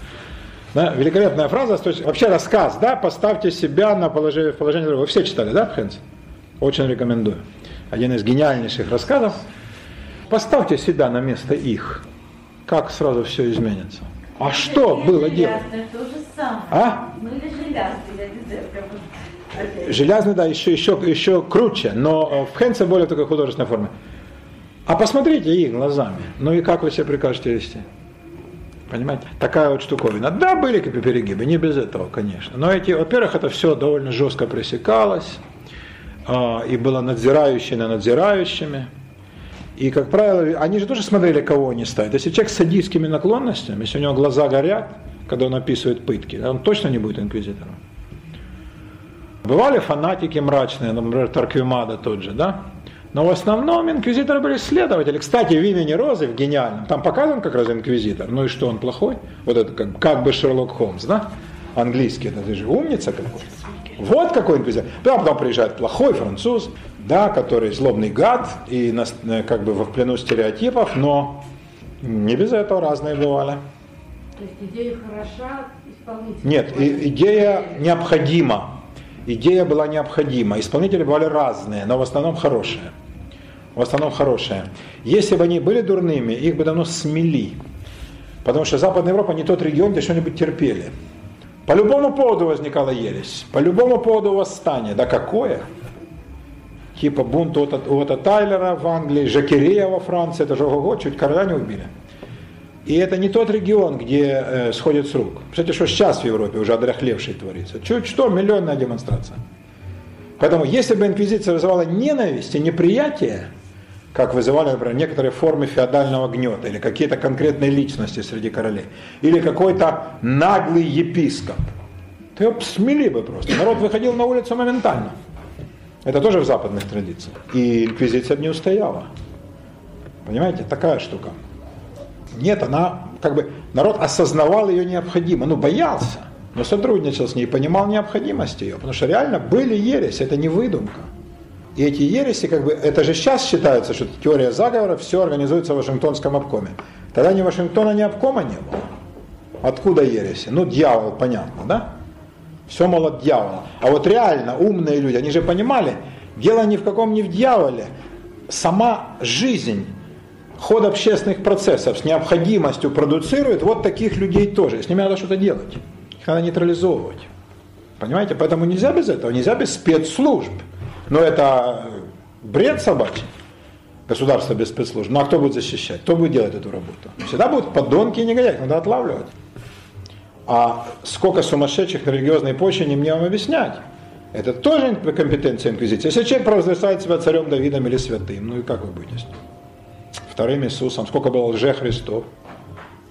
Да, великолепная фраза, то есть вообще рассказ, да, поставьте себя на положение, положение другого. Вы все читали, да, Пхенс? Очень рекомендую. Один из гениальнейших рассказов. Поставьте себя на место их. Как сразу все изменится. А что было делать? самое. А? Железный, да, еще, еще, еще круче, но в Хенце более такой художественной форме. А посмотрите их глазами. Ну и как вы себе прикажете вести? Понимаете? Такая вот штуковина. Да, были перегибы, не без этого, конечно. Но эти, во-первых, это все довольно жестко пресекалось. А, и было надзирающие на надзирающими. И, как правило, они же тоже смотрели, кого они ставят. Если человек с садистскими наклонностями, если у него глаза горят, когда он описывает пытки, он точно не будет инквизитором. Бывали фанатики мрачные, например, Тарквимада тот же, да? Но в основном инквизиторы были следователи. Кстати, в имени Розы, в гениальном, там показан как раз инквизитор. Ну и что, он плохой? Вот это как, как бы Шерлок Холмс, да? Английский, это ты же умница какой. Вот какой инквизитор. Да, потом приезжает плохой француз, да, который злобный гад и нас, э, как бы в плену стереотипов, но не без этого разные бывали. То есть идея хороша, исполнитель. Нет, и, идея необходима. Идея была необходима. Исполнители бывали разные, но в основном хорошие. В основном хорошие. Если бы они были дурными, их бы давно смели. Потому что Западная Европа не тот регион, где что-нибудь терпели. По любому поводу возникала ересь, по любому поводу восстание. Да какое? Типа бунт Ота Тайлера в Англии, Жакерея во Франции, это же ого, чуть короля не убили. И это не тот регион, где э, сходит с рук. Кстати, что сейчас в Европе уже одряхлевший творится. Чуть что, миллионная демонстрация. Поэтому, если бы инквизиция вызывала ненависть и неприятие, как вызывали, например, некоторые формы феодального гнета, или какие-то конкретные личности среди королей, или какой-то наглый епископ, Ты его смели бы просто. Народ выходил на улицу моментально. Это тоже в западных традициях. И инквизиция бы не устояла. Понимаете, такая штука. Нет, она, как бы, народ осознавал ее необходимо, ну, боялся, но сотрудничал с ней, понимал необходимость ее, потому что реально были ереси, это не выдумка. И эти ереси, как бы, это же сейчас считается, что теория заговора, все организуется в Вашингтонском обкоме. Тогда ни Вашингтона, ни обкома не было. Откуда ереси? Ну, дьявол, понятно, да? Все, мол, от дьявола. А вот реально умные люди, они же понимали, дело ни в каком не в дьяволе. Сама жизнь, ход общественных процессов с необходимостью продуцирует вот таких людей тоже. С ними надо что-то делать. Их надо нейтрализовывать. Понимаете? Поэтому нельзя без этого, нельзя без спецслужб. Но это бред собачий. Государство без спецслужб. Ну а кто будет защищать? Кто будет делать эту работу? Всегда будут подонки и негодяи, надо отлавливать. А сколько сумасшедших на религиозной почве не мне вам объяснять. Это тоже компетенция инквизиции. Если человек провозглашает себя царем Давидом или святым, ну и как вы будете с ним? Вторым Иисусом, сколько было лже Христов.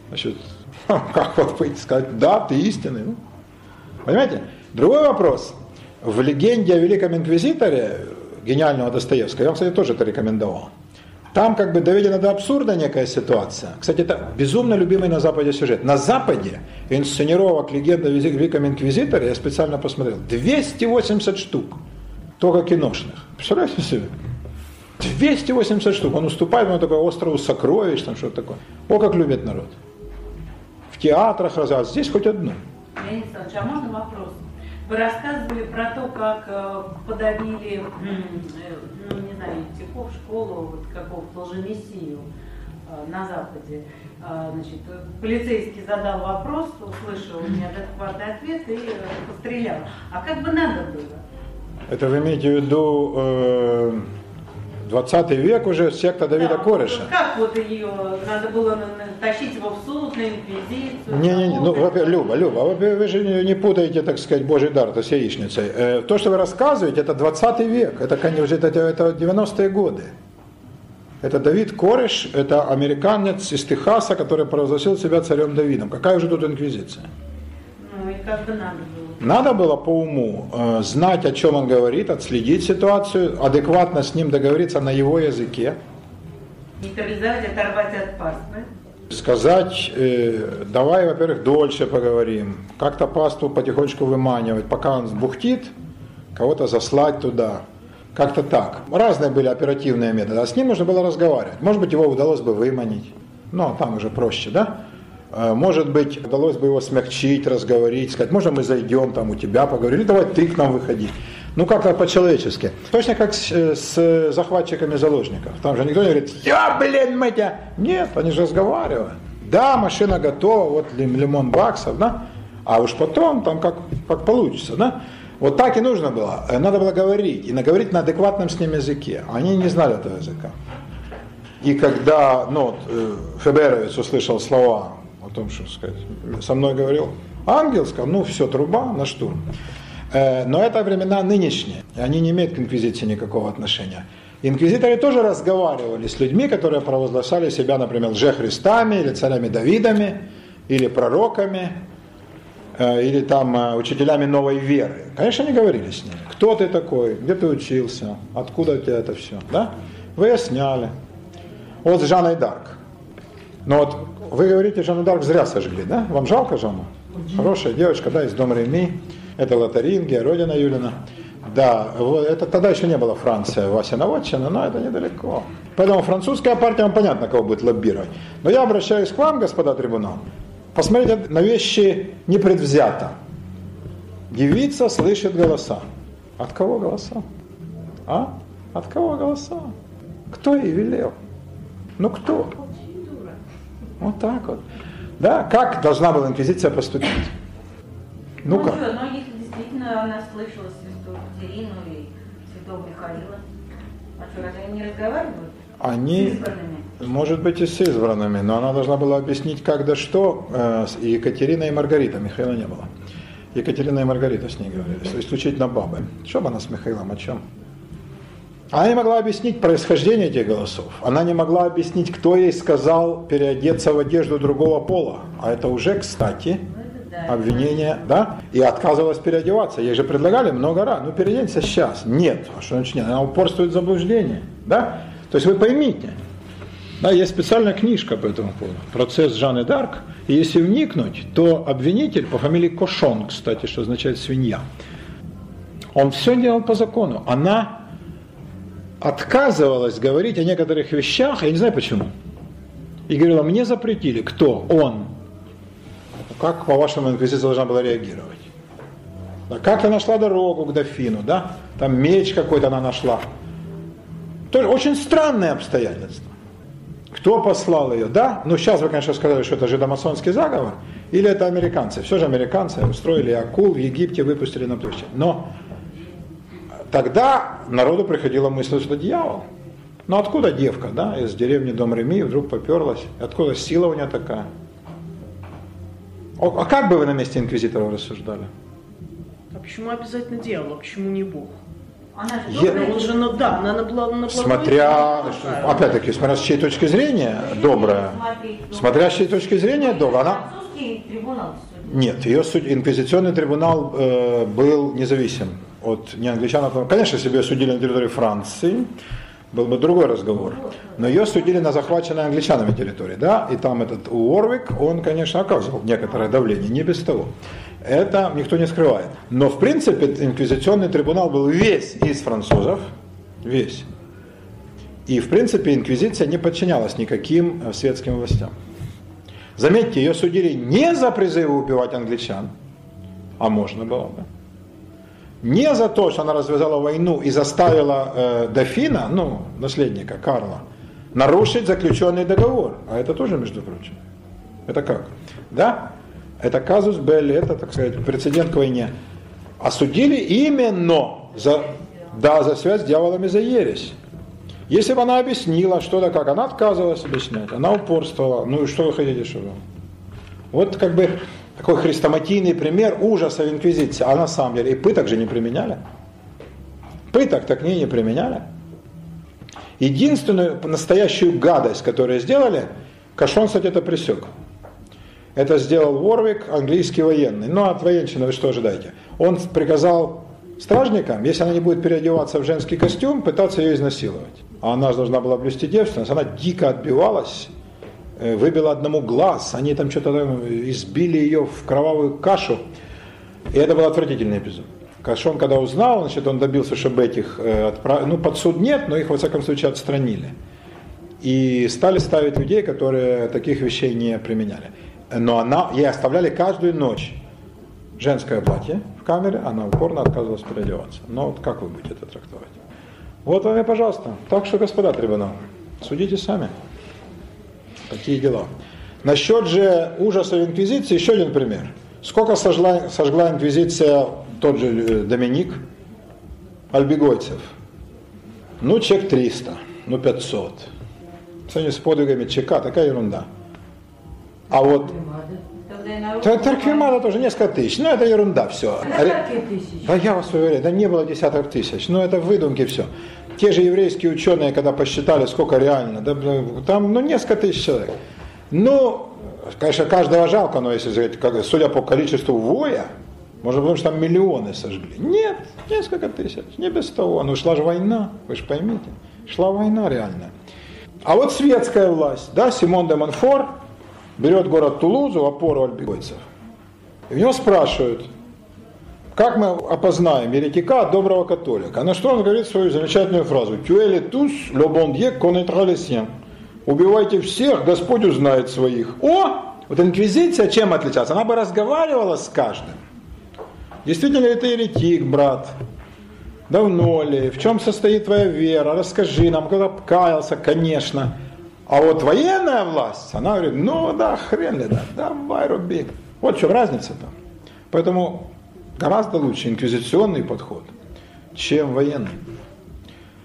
Значит, как вот выйти сказать, да, ты истинный. Ну, понимаете? Другой вопрос. В легенде о Великом Инквизиторе гениального Достоевского, я вам, кстати, тоже это рекомендовал. Там как бы доведена до абсурда некая ситуация. Кстати, это безумно любимый на Западе сюжет. На Западе инсценировок легенда Великом Инквизиторе, я специально посмотрел, 280 штук, только киношных. Представляете себе? 280 штук. Он уступает ему такой острову сокровищ, там что-то такое. О, как любит народ. В театрах развиваться. Здесь хоть одну. Леонид Александрович, а можно вопрос? Вы рассказывали про то, как э, подавили, э, ну не знаю, Тихов школу, вот какого-то лжемессию э, на Западе. А, значит, полицейский задал вопрос, услышал неадекватный ответ и пострелял. А как бы надо было? Это вы имеете в виду э, 20 век уже секта Давида Да, Кореша? вот Как вот ее, надо было тащить его в суд, на инквизицию? Не-не-не, ну, на во-первых, Люба, Люба, во-первых, вы же не- не путаете, так сказать, Божий дар, то с яичницей. Э, То, что вы рассказываете, это 20 век, это, конечно, это, это 90-е годы. Это Давид Кореш, это американец из Техаса, который провозгласил себя царем Давидом. Какая же тут инквизиция? Как бы надо было. Надо было по уму э, знать, о чем он говорит, отследить ситуацию, адекватно с ним договориться на его языке, Нейтрализовать, оторвать от паствы. сказать, э, давай, во-первых, дольше поговорим, как-то паству потихонечку выманивать, пока он бухтит, кого-то заслать туда. Как-то так. Разные были оперативные методы, а с ним нужно было разговаривать. Может быть, его удалось бы выманить, ну, а там уже проще, да? Э, Может быть, удалось бы его смягчить, разговорить, сказать, можно мы зайдем там у тебя поговорим, давай ты к нам выходи. Ну, как-то по-человечески. Точно как с, э, с захватчиками заложников. Там же никто не говорит, я, блин, мы тебя... Нет, они же разговаривают. Да, машина готова, вот лим- лимон баксов, да? А уж потом там как, как получится, да? Вот так и нужно было. Э, Надо было говорить, и наговорить на адекватном с ним языке. Они не знали этого языка. И когда ну, э, Феберовец услышал слова о том, что сказать, со мной говорил ангел, сказал, ну все, труба на штурм. Э, Но это времена нынешние, и они не имеют к инквизиции никакого отношения. Инквизиторы тоже разговаривали с людьми, которые провозглашали себя, например, лжехристами или царями Давидами, или пророками, э, или там э, учителями новой веры. Конечно, они говорили с ними. Кто ты такой? Где ты учился? Откуда у тебя это все? Да? Выясняли. Вот с Жанной Дарк. Но вот вы говорите, Жанну Дарк зря сожгли, да? Вам жалко Жанну? Хорошая девочка, да, из дома Реми. Это Лотарингия, родина Юлина. Да, вот это тогда еще не была Франция, Вася Наводчина, но это недалеко. Поэтому французская партия, вам понятно, кого будет лоббировать. Но я обращаюсь к вам, господа трибунал. Посмотрите на вещи непредвзято. Девица слышит голоса. От кого голоса? А? От кого голоса? Кто ей велел? Ну кто? Вот так вот. Да, как должна была инквизиция поступить? Ну-ка. что, но если действительно она слышала святую Катерину и святого Михаила, а что, разве они не разговаривают с Они, избранными? может быть, и с избранными, но она должна была объяснить, как да что. э, И Екатерина и Маргарита, Михаила не было. Екатерина и Маргарита с ней говорили, исключительно бабы. Что бы она с Михаилом, о чем? Она не могла объяснить происхождение этих голосов. Она не могла объяснить, кто ей сказал переодеться в одежду другого пола. А это уже, кстати, Ну, обвинения, да, и отказывалась переодеваться. Ей же предлагали много раз, ну переоденься сейчас. Нет, а что значит нет? Она упорствует в заблуждении, да. То есть вы поймите, да, есть специальная книжка по этому поводу, процесс Жанны Дарк, и если вникнуть, то обвинитель по фамилии Кошон, кстати, что означает свинья, он все делал по закону. Она отказывалась говорить о некоторых вещах, я не знаю почему. И говорила, мне запретили. Кто? Он. Как, по-вашему, инквизиция должна была реагировать? Да, как-то нашла дорогу к дофину, да? Там меч какой-то она нашла. Тоже очень странные обстоятельства. Кто послал ее? Да, ну сейчас вы, конечно, сказали, что это жидомасонский заговор, или это американцы. Все же американцы устроили акул в Египте, выпустили на площадь. Но тогда народу приходила мысль, что это дьявол. Ну откуда девка, да, из деревни Дом Реми вдруг поперлась? Откуда сила у нее такая? А как бы вы на месте инквизитора рассуждали? А почему обязательно дьявол, а почему не Бог? Она же Я- добрая Он же, ну да, она была на Смотря, опять-таки, смотря с чьей точки зрения добрая. Смотря с чьей точки зрения добрая. Она... Французский трибунал судит. Нет, ее суд... инквизиционный трибунал э, был независим от не англичан. а- Конечно, если бы ее судили на территории Франции, был бы другой разговор. Но ее судили на захваченной англичанами территории, да, и там этот Уорвик, он, конечно, оказывал некоторое давление, не без того. Это никто не скрывает. Но, в принципе, инквизиционный трибунал был весь из французов, весь. И, в принципе, инквизиция не подчинялась никаким э, светским властям. Заметьте, ее судили не за призывы убивать англичан, а можно было, да. Не за то, что она развязала войну и заставила э, дофина, ну, наследника Карла, нарушить заключенный договор. А это тоже, между прочим. Это как? Да? Это казус Белли, это, так сказать, прецедент к войне. Осудили именно за, да, за связь с дьяволами за ересь. Если бы она объяснила, что да как, она отказывалась объяснять, она упорствовала. Ну и что вы хотите, чтобы? Вот как бы такой хрестоматийный пример ужаса в инквизиции. А на самом деле и пыток же не применяли. Пыток так не, не применяли. Единственную настоящую гадость, которую сделали, Кашон, кстати, это пресек. Это сделал Ворвик, английский военный. Ну, от военщины вы что ожидаете? Он приказал стражникам, если она не будет переодеваться в женский костюм, пытаться ее изнасиловать. А она же должна была блюсти девственность. Она дико отбивалась, э, выбила одному глаз. Они там что-то там избили ее в кровавую кашу. И это был отвратительный эпизод. Кашон, когда узнал, значит, он добился, чтобы этих э, отправили, ну, под суд нет, но их, во всяком случае, отстранили. И стали ставить людей, которые таких вещей не применяли. Но она, ей оставляли каждую ночь женское платье в камере, она упорно отказывалась переодеваться. Но вот как вы будете это трактовать? Вот вам и пожалуйста. Так что, господа трибунал, судите сами. Такие дела. Насчет же ужаса инквизиции, еще один пример. Сколько сожгла, сожгла инквизиция тот же э, Доминик Альбегойцев? Ну, чек 300, ну 500. В сравнении с подвигами чека, такая ерунда. А вот Тогда и народ- Т- Тарквимада тоже несколько тысяч, но это ерунда все. Десятки тысяч. Да я вас уверяю, да не было десяток тысяч, но это выдумки все. Те же еврейские ученые, когда посчитали, сколько реально, да, там ну, несколько тысяч человек. Ну, конечно, каждого жалко, но если сказать, судя по количеству воя, можно потому что там миллионы сожгли. Нет, несколько тысяч, не без того. Ну, шла же война, вы же поймите. Шла война реальная. А вот светская власть, да, Симон де Монфор берет город Тулузу, опору альбегойцев. И у него спрашивают, как мы опознаем еретика от доброго католика? На что он говорит свою замечательную фразу «Tuez tous, le bon Dieu connaîtra les siens». Убивайте всех, Господь узнает своих. О! Вот инквизиция чем отличается? Она бы разговаривала с каждым. Действительно ли ты еретик, брат? Давно ли? В чем состоит твоя вера? Расскажи нам, когда каялся, конечно. А вот военная власть, она говорит, ну да, хрен ли, да, давай руби. Вот в чем разница-то. Поэтому гораздо лучше инквизиционный подход, чем военный.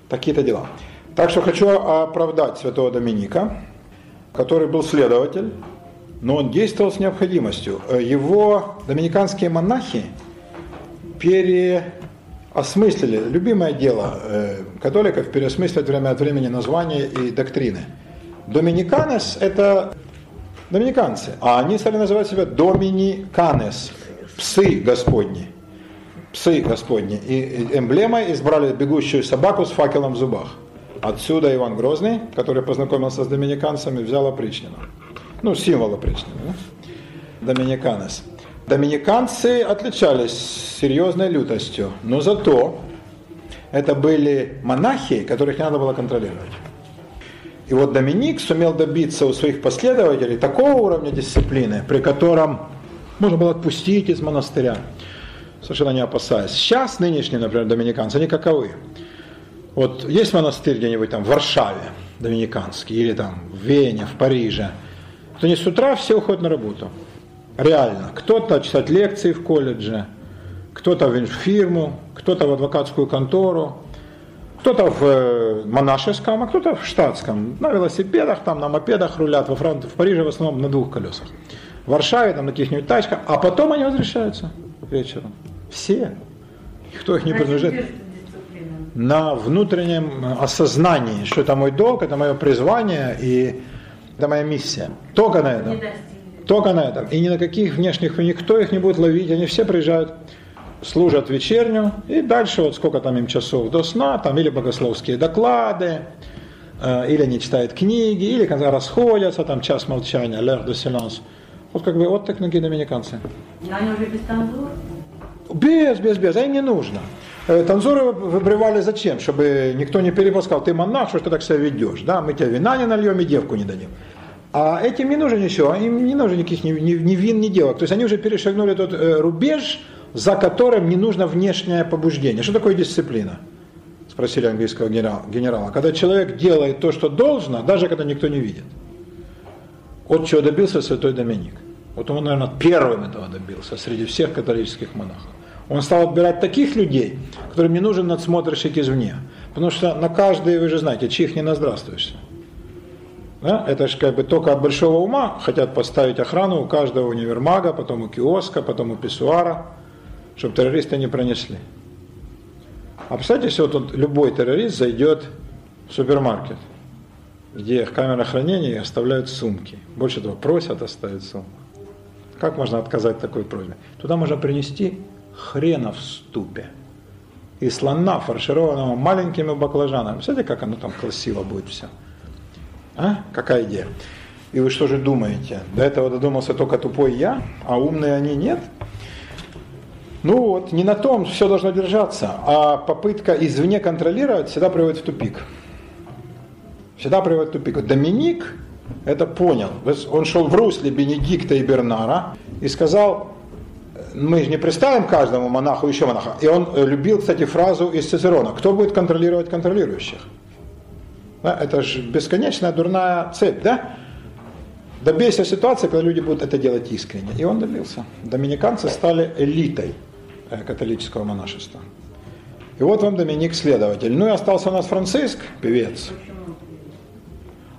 Такие-то дела. Так что хочу оправдать святого Доминика, который был следователь, но он действовал с необходимостью. Его доминиканские монахи переосмыслили, любимое дело э, католиков, переосмыслить время от времени названия и доктрины. Доминиканес – это Доминиканцы. А они стали называть себя доминиканес, псы Господни. Псы Господни. И эмблемой избрали бегущую собаку с факелом в зубах. Отсюда Иван Грозный, который познакомился с доминиканцами, взял опричнину. Ну, символ опричнины. Да? Доминиканес. Доминиканцы отличались серьезной лютостью, но зато это были монахи, которых не надо было контролировать. И вот Доминик сумел добиться у своих последователей такого уровня дисциплины, при котором можно было отпустить из монастыря, совершенно не опасаясь. Сейчас нынешние, например, доминиканцы, они каковы? Вот есть монастырь где-нибудь там в Варшаве, доминиканский, или там в Вене, в Париже, то не с утра все уходят на работу. Реально. Кто-то читать лекции в колледже, кто-то в фирму, кто-то в адвокатскую контору, кто-то в э, монашеском, а кто-то в штатском. На велосипедах, там, на мопедах рулят, во Франции, в Париже в основном на двух колесах. В Варшаве, там, на каких-нибудь тачках, а потом они возвращаются вечером. Все. Кто их не принадлежит? На внутреннем осознании, что это мой долг, это мое призвание и это моя миссия. Только на этом. Только на этом. И ни на каких внешних, никто их не будет ловить. Они все приезжают служат вечерню, и дальше вот сколько там им часов до сна, там или богословские доклады, э, или они читают книги, или когда расходятся, там час молчания, l'heure de silence. Вот как бы вот так такие доминиканцы. Но они уже без танзур? Без, без, без, а им не нужно. Э, танзуры выбривали зачем? Чтобы никто не перепускал, ты монах, что ты так себя ведешь, да, мы тебе вина не нальем и девку не дадим. А этим не нужно ничего, им не нужно никаких ни, ни, ни вин, ни девок. То есть они уже перешагнули тот э, рубеж, за которым не нужно внешнее побуждение. Что такое дисциплина? Спросили английского генерала. Когда человек делает то, что должно, даже когда никто не видит. Вот чего добился святой Доминик. Вот он, наверное, первым этого добился среди всех католических монахов. Он стал отбирать таких людей, которым не нужен надсмотрщик извне. Потому что на каждый, вы же знаете, чих не наздравствуешься. Да? Это же как бы только от большого ума хотят поставить охрану у каждого универмага, потом у киоска, потом у писсуара чтобы террористы не пронесли. А представьте, если вот любой террорист зайдет в супермаркет, где камера хранения оставляют сумки. Больше того, просят оставить сумку. Как можно отказать такой просьбе? Туда можно принести хрена в ступе и слона, фаршированного маленькими баклажанами. Смотрите, как оно там красиво будет все. А? Какая идея? И вы что же думаете? До этого додумался только тупой я, а умные они нет? Ну вот, не на том все должно держаться, а попытка извне контролировать всегда приводит в тупик. Всегда приводит в тупик. Доминик это понял. Он шел в русле Бенедикта и Бернара и сказал, мы же не представим каждому монаху еще монаха. И он э, любил, кстати, фразу из Цицерона, кто будет контролировать контролирующих? Да, это же бесконечная дурная цепь, да? Добейся ситуации, когда люди будут это делать искренне. И он добился. Доминиканцы стали элитой Э, католического монашества. И вот вам Доминик следователь. Ну и остался у нас Франциск, певец.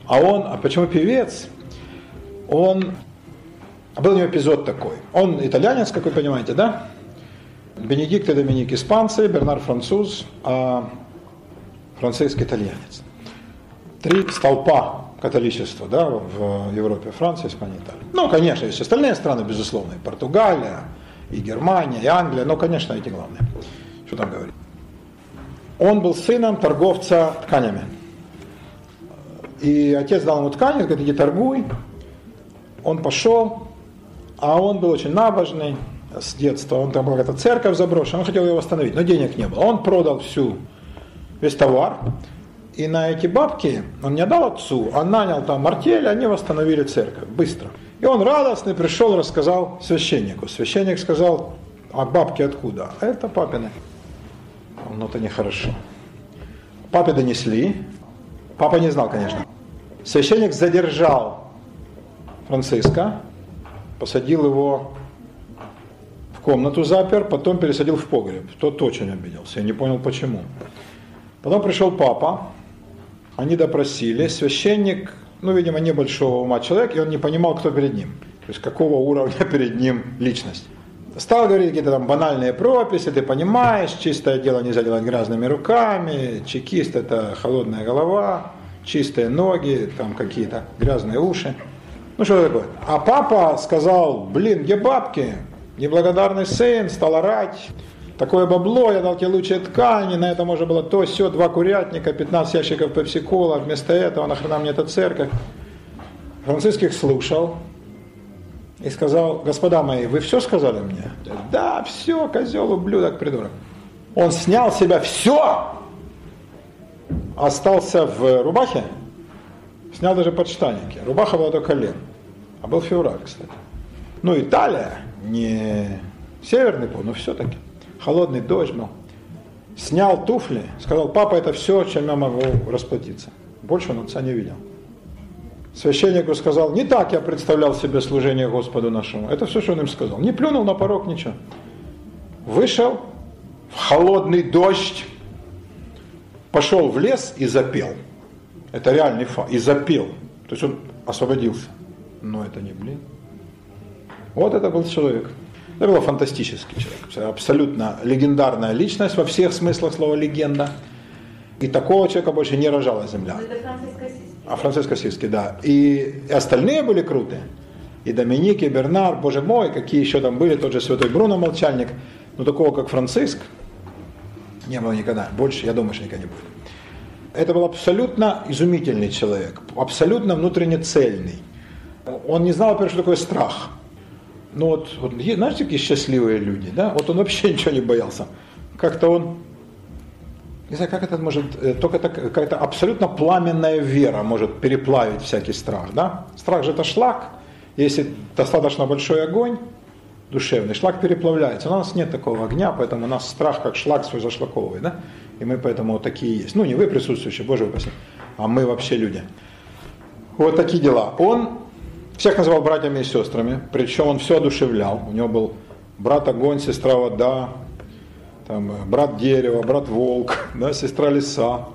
А он, а почему певец? Он, был у него эпизод такой. Он итальянец, как вы понимаете, да? Бенедикт и Доминик испанцы, Бернар француз, а Франциск итальянец. Три столпа католичества да, в Европе, Франция, Испания, Италия. Ну, конечно, есть остальные страны, безусловно, и Португалия, и Германия, и Англия, но, конечно, эти главные. Что там говорить? Он был сыном торговца тканями. И отец дал ему ткани, говорит, иди торгуй. Он пошел, а он был очень набожный с детства. Он там была какая-то церковь заброшена, он хотел ее восстановить, но денег не было. Он продал всю, весь товар, и на эти бабки он не дал отцу, а нанял там артель, они восстановили церковь быстро. И он радостный пришел, рассказал священнику. Священник сказал, а бабки откуда? А это папины. Ну, это нехорошо. Папе донесли. Папа не знал, конечно. Священник задержал Франциска, посадил его в комнату запер, потом пересадил в погреб. Тот очень обиделся, я не понял почему. Потом пришел папа, они допросили, священник ну, видимо, небольшого ума человек, и он не понимал, кто перед ним. То есть какого уровня перед ним личность. Стал говорить какие-то там банальные прописи, ты понимаешь, чистое дело нельзя делать грязными руками, чекист это холодная голова, чистые ноги, там какие-то грязные уши. Ну что такое? А папа сказал, блин, где бабки? Неблагодарный сын, стал орать. Такое бабло, я дал тебе лучшие ткани, на это можно было то, все, два курятника, 15 ящиков пепсикола, вместо этого нахрена мне эта церковь. Франциск их слушал и сказал, господа мои, вы все сказали мне? Да, все, козел, ублюдок, придурок. Он снял с себя все, остался в рубахе, снял даже подштанники. Рубаха была до колен, а был февраль, кстати. Ну, Италия, не северный пол, но все-таки. Холодный дождь был. Снял туфли, сказал, папа, это все, чем я могу расплатиться. Больше он отца не видел. Священнику сказал, не так я представлял себе служение Господу нашему. Это все, что он им сказал. Не плюнул на порог, ничего. Вышел в холодный дождь, пошел в лес и запел. Это реальный факт. И запел. То есть он освободился. Но это не блин. Вот это был человек. Это был фантастический человек. Абсолютно легендарная личность во всех смыслах слова легенда. И такого человека больше не рожала земля. Это. А Франциско Сиски, да. И, остальные были крутые. И Доминик, и Бернар, боже мой, какие еще там были, тот же святой Бруно Молчальник. Но такого, как Франциск, не было никогда. Больше, я думаю, что никогда не будет. Это был абсолютно изумительный человек, абсолютно внутренне цельный. Он не знал, во-первых, что такое страх. Ну вот, вот знаете, такие счастливые люди, да? Вот он вообще ничего не боялся. Как-то он, не знаю, как это может, э, только так, какая-то абсолютно пламенная вера может переплавить всякий страх, да? Страх же это шлак, если достаточно большой огонь, душевный, шлак переплавляется. У нас нет такого огня, поэтому у нас страх как шлак свой зашлаковывает, да? И мы поэтому вот такие есть. Ну, не вы присутствующие, Боже упаси, а мы вообще люди. Вот такие дела. Он всех называл братьями и сестрами, причем он все одушевлял. У него был брат огонь, сестра вода, там, брат дерево, брат волк, да, сестра лиса.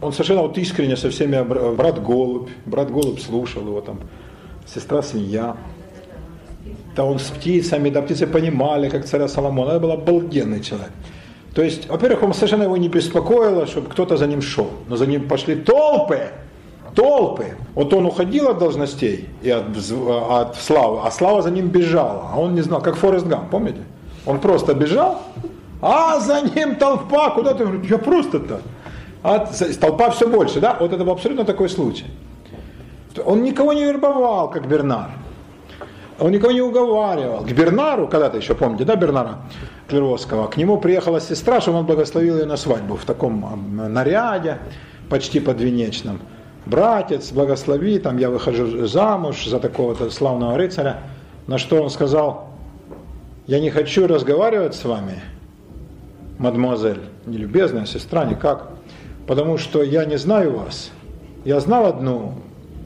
Он совершенно вот искренне со всеми, брат голубь, брат голубь слушал его там, сестра свинья. Да он с птицами, да птицы понимали, как царя Соломона. Это был обалденный человек. То есть, во-первых, он совершенно его не беспокоило, чтобы кто-то за ним шел. Но за ним пошли толпы, толпы. Вот он уходил от должностей и от, от славы, а слава за ним бежала. А он не знал, как Форест Гам, помните? Он просто бежал, а за ним толпа, куда ты? Я просто-то. А толпа все больше, да? Вот это был абсолютно такой случай. Он никого не вербовал, как Бернар. Он никого не уговаривал. К Бернару, когда-то еще помните, да, Бернара Клеровского, к нему приехала сестра, чтобы он благословил ее на свадьбу в таком наряде, почти подвенечном. Братец, благослови, там я выхожу замуж за такого-то славного рыцаря. На что он сказал, я не хочу разговаривать с вами, мадемуазель, не любезная сестра, никак, потому что я не знаю вас. Я знал одну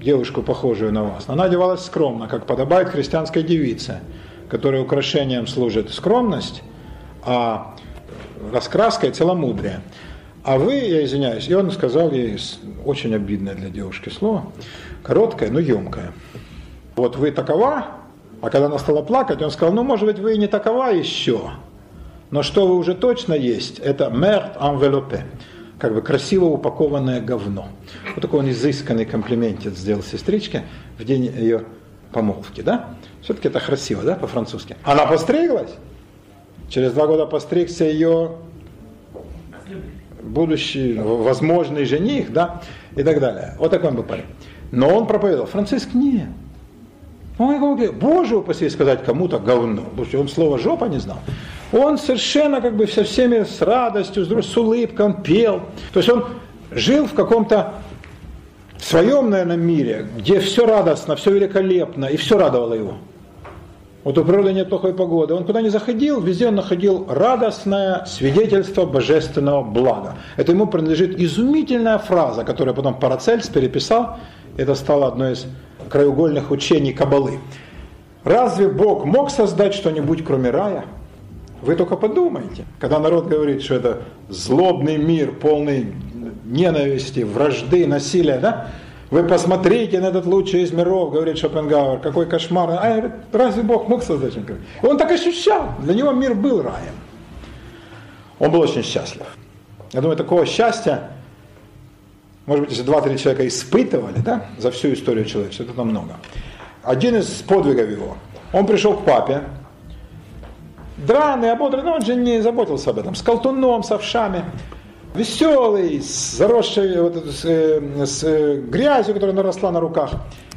девушку, похожую на вас. Она одевалась скромно, как подобает христианской девице, которой украшением служит скромность, а раскраской целомудрие. А вы, я извиняюсь, и он сказал ей очень обидное для девушки слово, короткое, но емкое. Вот вы такова, а когда она стала плакать, он сказал, ну, может быть, вы и не такова еще, но что вы уже точно есть, это мерт enveloppe, как бы красиво упакованное говно. Вот такой он изысканный комплиментец сделал сестричке в день ее помолвки, да? Все-таки это красиво, да, по-французски. Она постриглась. Через два года постригся ее будущий, возможный жених, да, и так далее. Вот такой он был парень. Но он проповедовал. Франциск нет. Ой, Боже упаси сказать кому-то говно. Потому что он слово жопа не знал. Он совершенно как бы со всеми с радостью, с улыбкой, он пел. То есть он жил в каком-то своем, наверное, мире, где все радостно, все великолепно, и все радовало его. Вот у природы нет плохой погоды. Он куда ни заходил, везде он находил радостное свидетельство божественного блага. Это ему принадлежит изумительная фраза, которую потом Парацельс переписал. Это стало одной из краеугольных учений Кабалы. Разве Бог мог создать что-нибудь, кроме рая? Вы только подумайте, когда народ говорит, что это злобный мир, полный ненависти, вражды, насилия, да? Вы посмотрите на этот лучший из миров, говорит Шопенгауэр, какой кошмар. А разве Бог мог создать что-нибудь? Он так ощущал, для него мир был раем. Он был очень счастлив. Я думаю, такого счастья, может быть, если два-три человека испытывали, да, за всю историю человечества, это намного. один из подвигов его. Он пришел к папе, драный, ободренный, но он же не заботился об этом, с колтуном, с овшами, веселый, с заросшей вот, с, э, с э, грязью, которая наросла на руках.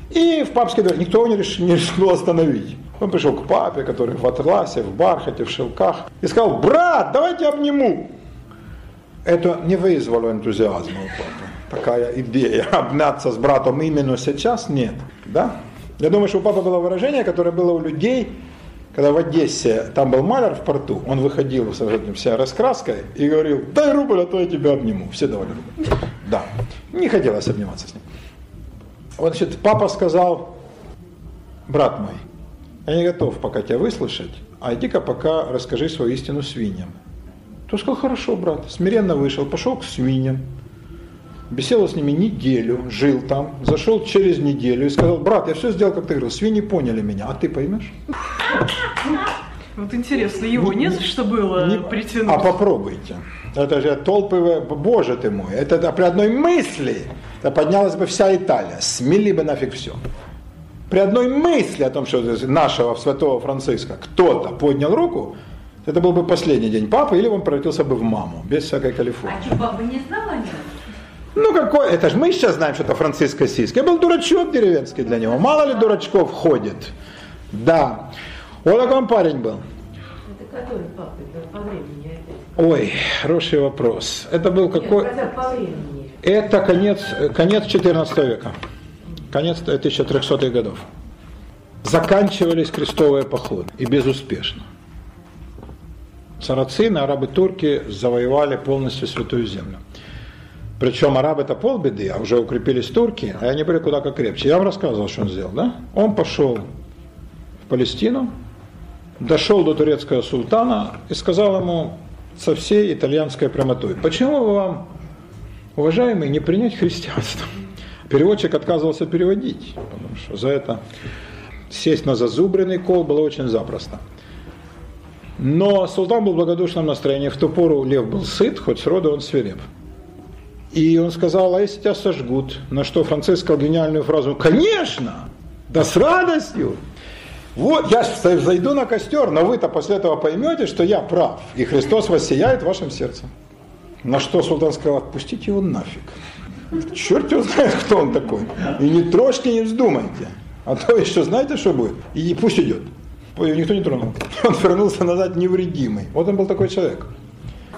И в папский двор никто не, реш, не решил остановить. Он пришел к папе, который в атласе, в бархате, в шелках, и сказал, брат, давайте обниму. Это не вызвало энтузиазма у папы. Такая идея, обняться с братом именно сейчас, нет. Да? Я думаю, что у папы было выражение, которое было у людей, когда в Одессе, там был маляр в порту, он выходил с вся раскраской и говорил, дай рубль, а то я тебя обниму. Все давали рубль. Да. Не хотелось обниматься с ним. Вот, значит, папа сказал, брат мой, я не готов пока тебя выслушать, а иди-ка пока расскажи свою истину свиньям. То сказал, хорошо, брат, смиренно вышел, пошел к свиньям, беседовал с ними неделю, жил там, зашел через неделю и сказал, брат, я все сделал, как ты говорил, свиньи поняли меня, а ты поймешь? Вот интересно, его не, за что было не, притянуть? А попробуйте. Это же толпы, боже ты мой, это, это при одной мысли это поднялась бы вся Италия, смели бы нафиг все. При одной мысли о том, что нашего святого Франциска кто-то поднял руку, это был бы последний день папы, или он превратился бы в маму, без всякой Калифорнии. А что, папа не знал о нем? Ну какой, это же мы сейчас знаем, что это Франциск Ассизский. Я был дурачок деревенский для него. Мало ли дурачков ходит. Да. Вот такой он парень был. Это который папа по времени? Ой, хороший вопрос. Это был какой... Нет, по времени. Это конец, конец 14 века. Конец 1300-х годов. Заканчивались крестовые походы. И безуспешно. Сарацины, арабы-турки завоевали полностью Святую Землю. Причем арабы это полбеды, а уже укрепились турки, а они были куда как крепче. Я вам рассказывал, что он сделал, да? Он пошел в Палестину, дошел до турецкого султана и сказал ему со всей итальянской прямотой, почему бы вам, уважаемый, не принять христианство? Переводчик отказывался переводить, потому что за это сесть на зазубренный кол было очень запросто. Но султан был в благодушном настроении. В ту пору лев был сыт, хоть сроду он свиреп. И он сказал, а если тебя сожгут? На что Франциск сказал гениальную фразу, конечно, да с радостью. Вот, я зайду на костер, но вы-то после этого поймете, что я прав, и Христос воссияет в вашем сердце. На что султан сказал, отпустите его нафиг. Черт его знает, кто он такой. И не трожьте, не вздумайте. А то еще знаете, что будет? И пусть идет. Никто не тронул. Он вернулся назад невредимый. Вот он был такой человек.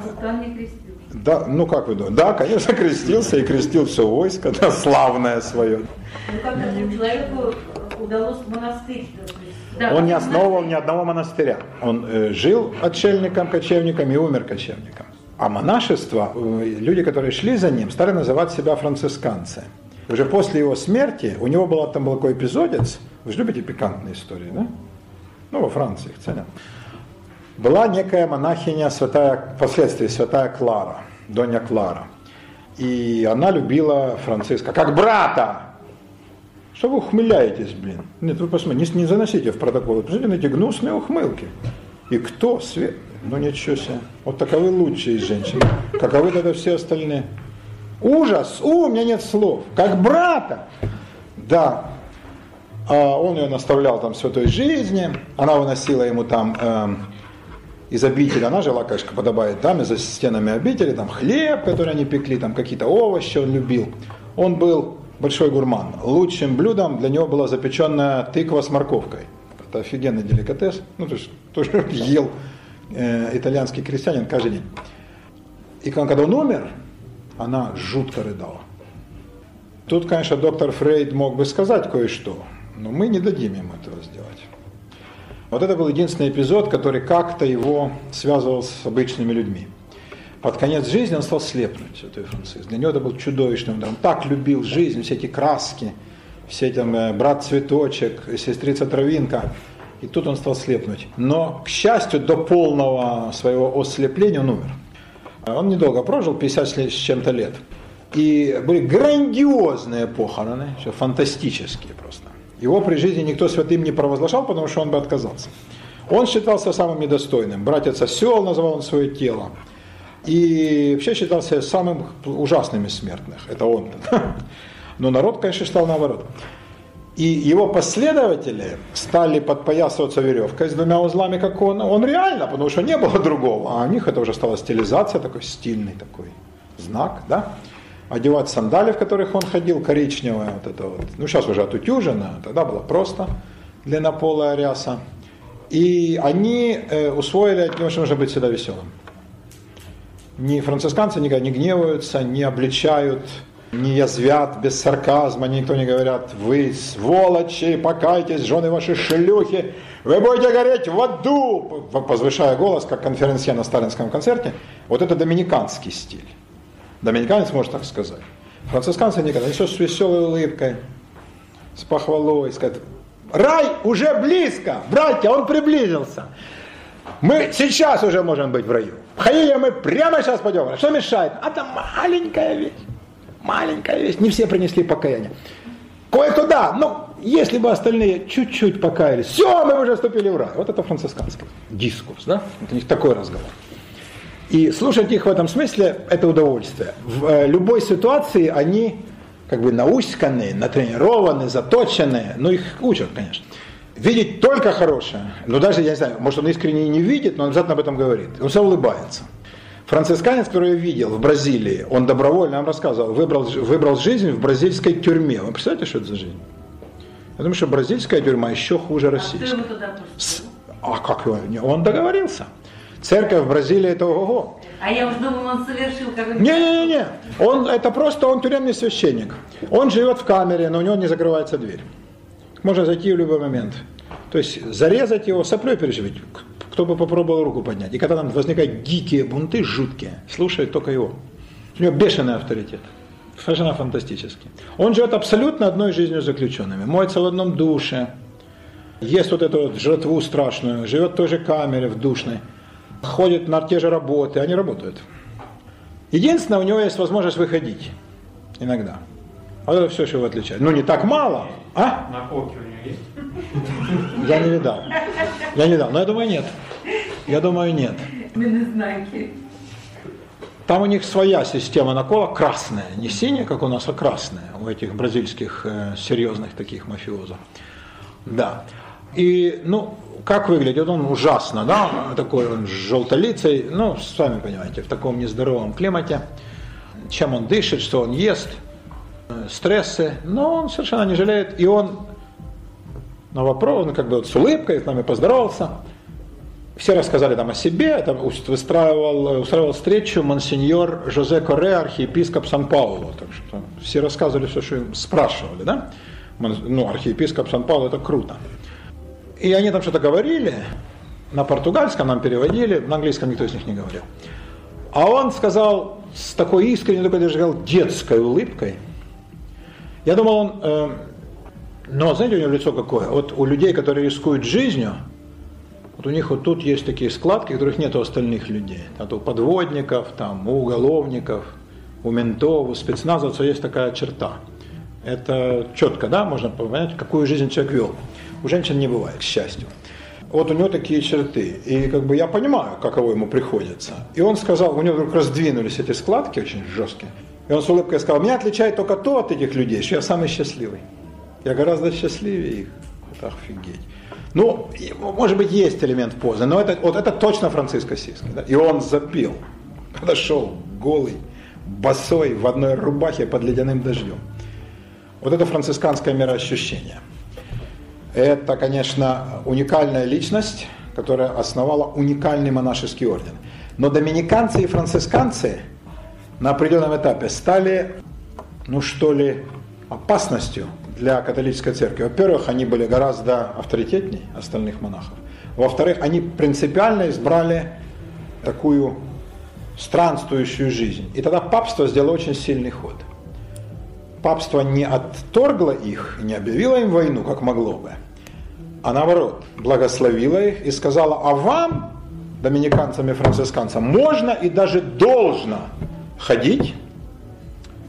Султан не крестил. Да, ну как вы думаете? Да, конечно, крестился и крестил все войско, да, славное свое. Ну как этому человеку удалось монастырь Да, Он не основывал ни одного монастыря. Он э, жил отшельником, кочевником и умер кочевником. А монашество, э, люди, которые шли за ним, стали называть себя францисканцы. Уже после его смерти, у него был, там был такой эпизодец, вы же любите пикантные истории, да? Ну, во Франции их ценят. Была некая монахиня, святая, впоследствии святая Клара, Донья Клара. И она любила Франциска, как брата. Что вы ухмыляетесь, блин? Нет, вы посмотрите, не, не заносите в протокол. Посмотрите на эти гнусные ухмылки. И кто? Свет. Ну ничего себе. Вот таковы лучшие из женщин. Каковы тогда все остальные? Ужас! У, у меня нет слов. Как брата. Да. А он ее наставлял там святой жизни. Она выносила ему там эм, из обители, она жила, конечно, подобает даме за стенами обители, там хлеб, который они пекли, там какие-то овощи он любил. Он был большой гурман. Лучшим блюдом для него была запеченная тыква с морковкой. Это офигенный деликатес. Ну, то есть тоже ел э, итальянский крестьянин каждый день. И когда он умер, она жутко рыдала. Тут, конечно, доктор Фрейд мог бы сказать кое-что, но мы не дадим ему этого сделать. Вот это был единственный эпизод, который как-то его связывал с обычными людьми. Под конец жизни он стал слепнуть, святой Франциск. Для него это был чудовищный удар. Он так любил жизнь, все эти краски, все эти э, брат цветочек, сестрица травинка. И тут он стал слепнуть. Но, к счастью, до полного своего ослепления он умер. Он недолго прожил, 50 с чем-то лет. И были грандиозные похороны, все фантастические просто. Его при жизни никто святым не провозглашал, потому что он бы отказался. Он считался самым недостойным. Братец осел называл он свое тело. И вообще считался самым ужасным из смертных. Это он. Но народ, конечно, считал наоборот. И его последователи стали подпоясываться веревкой с двумя узлами, как он. Он реально, потому что не было другого. А у них это уже стала стилизация, такой стильный такой знак, да? Одевать сандали, в которых он ходил, коричневая вот это вот. Ну, сейчас уже отутюжено, тогда было просто длиннополая ряса. И они э, усвоили от него, что нужно быть всегда веселым. Ни францисканцы никогда не гневаются, не обличают, не язвят без сарказма, никто не говорят, вы сволочи, покайтесь, жены ваши шлюхи, вы будете гореть в аду, возвышая голос, как конференция на сталинском концерте. Вот это доминиканский стиль. Доминиканец может так сказать. Францисканцы никогда, они с веселой улыбкой, с похвалой, сказать, рай уже близко, братья, он приблизился. Мы сейчас уже можем быть в раю. В Хаиле мы прямо сейчас пойдем. Что мешает? А это маленькая вещь. Маленькая вещь. Не все принесли покаяние. Кое-кто да, но если бы остальные чуть-чуть покаялись, все, мы уже вступили в рай. Вот это францисканский дискурс, да? Это у них такой разговор. И слушать их в этом смысле – это удовольствие. В э, любой ситуации они как бы науськанные, натренированные, заточенные, но их учат, конечно. Видеть только хорошее, но даже, я не знаю, может он искренне не видит, но он обязательно об этом говорит. Он все улыбается. Францисканец, который я видел в Бразилии, он добровольно, нам рассказывал, выбрал, выбрал жизнь в бразильской тюрьме. Вы представляете, что это за жизнь? Я думаю, что бразильская тюрьма еще хуже российской. А? А как его? Он договорился. Церковь в Бразилии это ого. А я уж думал, он совершил какой-нибудь... Не-не-не, он, это просто он тюремный священник. Он живет в камере, но у него не закрывается дверь. Можно зайти в любой момент. То есть зарезать его, соплей переживить, кто бы попробовал руку поднять. И когда там возникают дикие бунты, жуткие, слушает только его. У него бешеный авторитет. Совершенно фантастический. Он живет абсолютно одной жизнью заключенными. Моется в одном душе, ест вот эту вот жратву страшную, живет в той же камере в душной ходят на те же работы, они работают. Единственное, у него есть возможность выходить иногда. А это все, что его отличает. Ну, не так мало, а? На полке у него есть? Я не видал. Я не видал, но я думаю, нет. Я думаю, нет. Именно знаки. Там у них своя система накола, красная, не синяя, как у нас, а красная, у этих бразильских э, серьезных таких мафиозов. Да. И, ну, как выглядит? Он ужасно, да, такой он желтолицей, ну, сами понимаете, в таком нездоровом климате. Чем он дышит, что он ест, э, стрессы, но он совершенно не жалеет. И он на вопрос, он как бы вот с улыбкой с нами поздоровался. Все рассказали там о себе, это устраивал, устраивал встречу монсеньор Жозе Корре, архиепископ Сан-Паулу. Так что все рассказывали все, что им спрашивали, да? Ну, архиепископ Сан-Паулу это круто. И они там что-то говорили, на португальском нам переводили, на английском никто из них не говорил. А он сказал с такой искренней, такой даже сказал, детской улыбкой. Я думал, он, э, но знаете, у него лицо какое? Вот у людей, которые рискуют жизнью, вот у них вот тут есть такие складки, которых нет у остальных людей. Это у подводников, там, у уголовников, у ментов, у спецназовцев есть такая черта. Это четко, да, можно понять, какую жизнь человек вел. У женщин не бывает, к счастью. Вот у него такие черты. И как бы я понимаю, каково ему приходится. И он сказал, у него вдруг раздвинулись эти складки очень жесткие. И он с улыбкой сказал, меня отличает только то от этих людей, что я самый счастливый. Я гораздо счастливее их. Это офигеть. Ну, может быть, есть элемент позы, но это, вот это точно Франциско Сиски. Да? И он запил. Подошел голый, босой, в одной рубахе под ледяным дождем. Вот это францисканское мироощущение. Это, конечно, уникальная личность, которая основала уникальный монашеский орден. Но доминиканцы и францисканцы на определенном этапе стали, ну что ли, опасностью для католической церкви. Во-первых, они были гораздо авторитетнее остальных монахов. Во-вторых, они принципиально избрали такую странствующую жизнь. И тогда папство сделало очень сильный ход. Папство не отторгло их, не объявило им войну, как могло бы, а наоборот, благословила их и сказала, а вам, доминиканцам и францисканцам, можно и даже должно ходить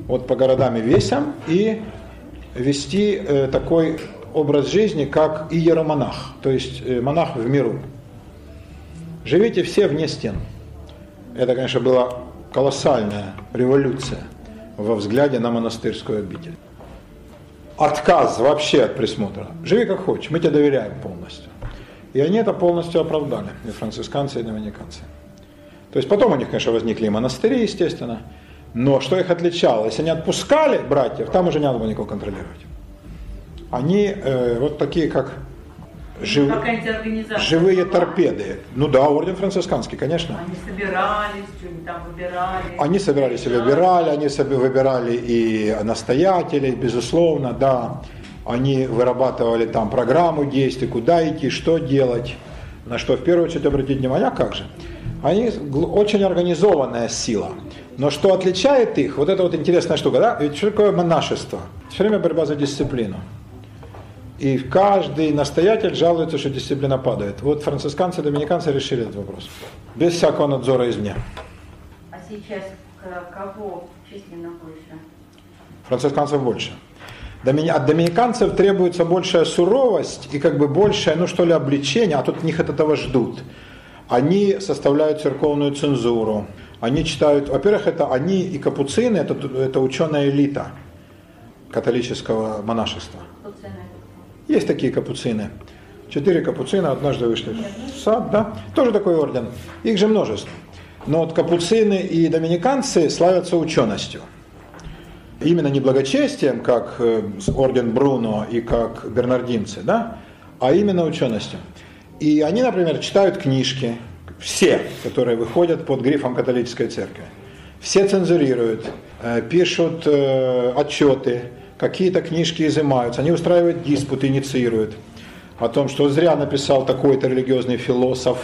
вот по городам и весям и вести э, такой образ жизни, как иеромонах, то есть э, монах в миру. Живите все вне стен. Это, конечно, была колоссальная революция во взгляде на монастырскую обитель. отказ вообще от присмотра. Живи как хочешь, мы тебе доверяем полностью. И они это полностью оправдали, и францисканцы, и доминиканцы. То есть потом у них, конечно, возникли и монастыри, естественно, но что их отличало? Если они отпускали братьев, там уже не надо было никого контролировать. Они э, вот такие, как жив... Живые торпеды. Ну да, орден францисканский, конечно. Они собирались, что-нибудь там выбирали. Они собирались и выбирали, они выбирали и настоятелей, безусловно, да. Они вырабатывали там программу действий, куда идти, что делать, на что в первую очередь обратить внимание, а как же. Они очень организованная сила. Но что отличает их, вот это вот интересная штука, да? Ведь что такое монашество? Все время борьба за дисциплину. И каждый настоятель жалуется, что дисциплина падает. Вот францисканцы, доминиканцы решили этот вопрос. Без всякого надзора извне. А сейчас кого численно больше? Францисканцев больше. От доминиканцев требуется большая суровость и как бы большее, ну что ли, обличение, а тут от них от этого ждут. Они составляют церковную цензуру. Они читают, во-первых, это они и капуцины, это, это ученая элита католического монашества. Есть такие капуцины. Четыре капуцина однажды вышли в сад, да? Тоже такой орден. Их же множество. Но вот капуцины и доминиканцы славятся ученостью. Именно не благочестием, как э, орден Бруно и как бернардинцы, да? а именно ученостью. И они, например, читают книжки, все, которые выходят под грифом католической церкви. Все цензурируют, э, пишут э, отчеты, какие-то книжки изымаются, они устраивают диспут, инициируют о том, что зря написал такой-то религиозный философ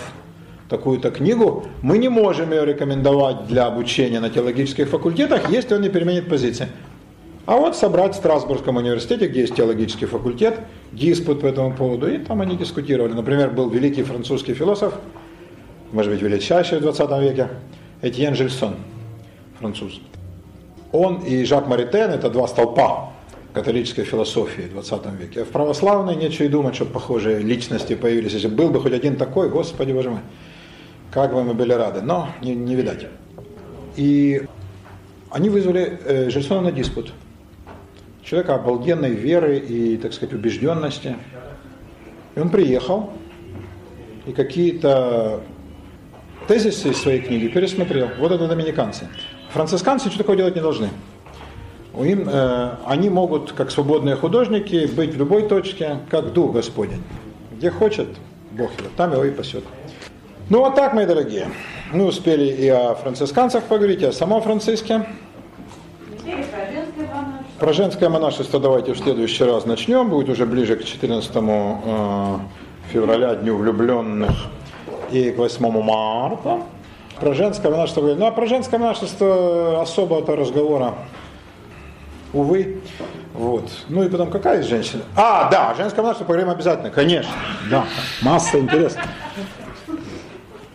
такую-то книгу, мы не можем ее рекомендовать для обучения на теологических факультетах, если он не переменит позиции. А вот собрать в Страсбургском университете, где есть теологический факультет, диспут по этому поводу, и там они дискутировали. Например, был великий французский философ, может быть, величайший в 20 веке, Этьен Жильсон, француз. Он и Жак Маритен – это два столпа католической философии в 20 веке. А в православной нечего и думать, чтобы похожие личности появились. Если был бы хоть один такой, господи боже мой, как бы мы были рады. Но не, не видать. И они вызвали э, Жильсона на диспут. Человека обалденной веры и, так сказать, убежденности. И он приехал и какие-то тезисы из своей книги пересмотрел. Вот это доминиканцы. Францисканцы ничего такого делать не должны. Им, э, они могут, как свободные художники, быть в любой точке, как Дух Господень. Где хочет, Бог его, там его и пасет. Ну вот так, мои дорогие. Мы успели и о францисканцах поговорить, и о самом Франциске. Про женское монашество. Давайте в следующий раз начнем. Будет уже ближе к 14 э, февраля, Дню влюбленных, и к 8 марта. Про женское монашество. Ну а про женское монашество особого-то разговора, увы. Вот. Ну и потом, какая из женщин? А, да, женское монашество поговорим обязательно, конечно. Да, масса интересного.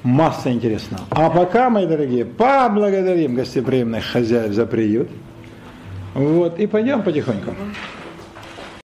Масса интересного. А пока, мои дорогие, поблагодарим гостеприимных хозяев за приют. Вот, и пойдем потихоньку.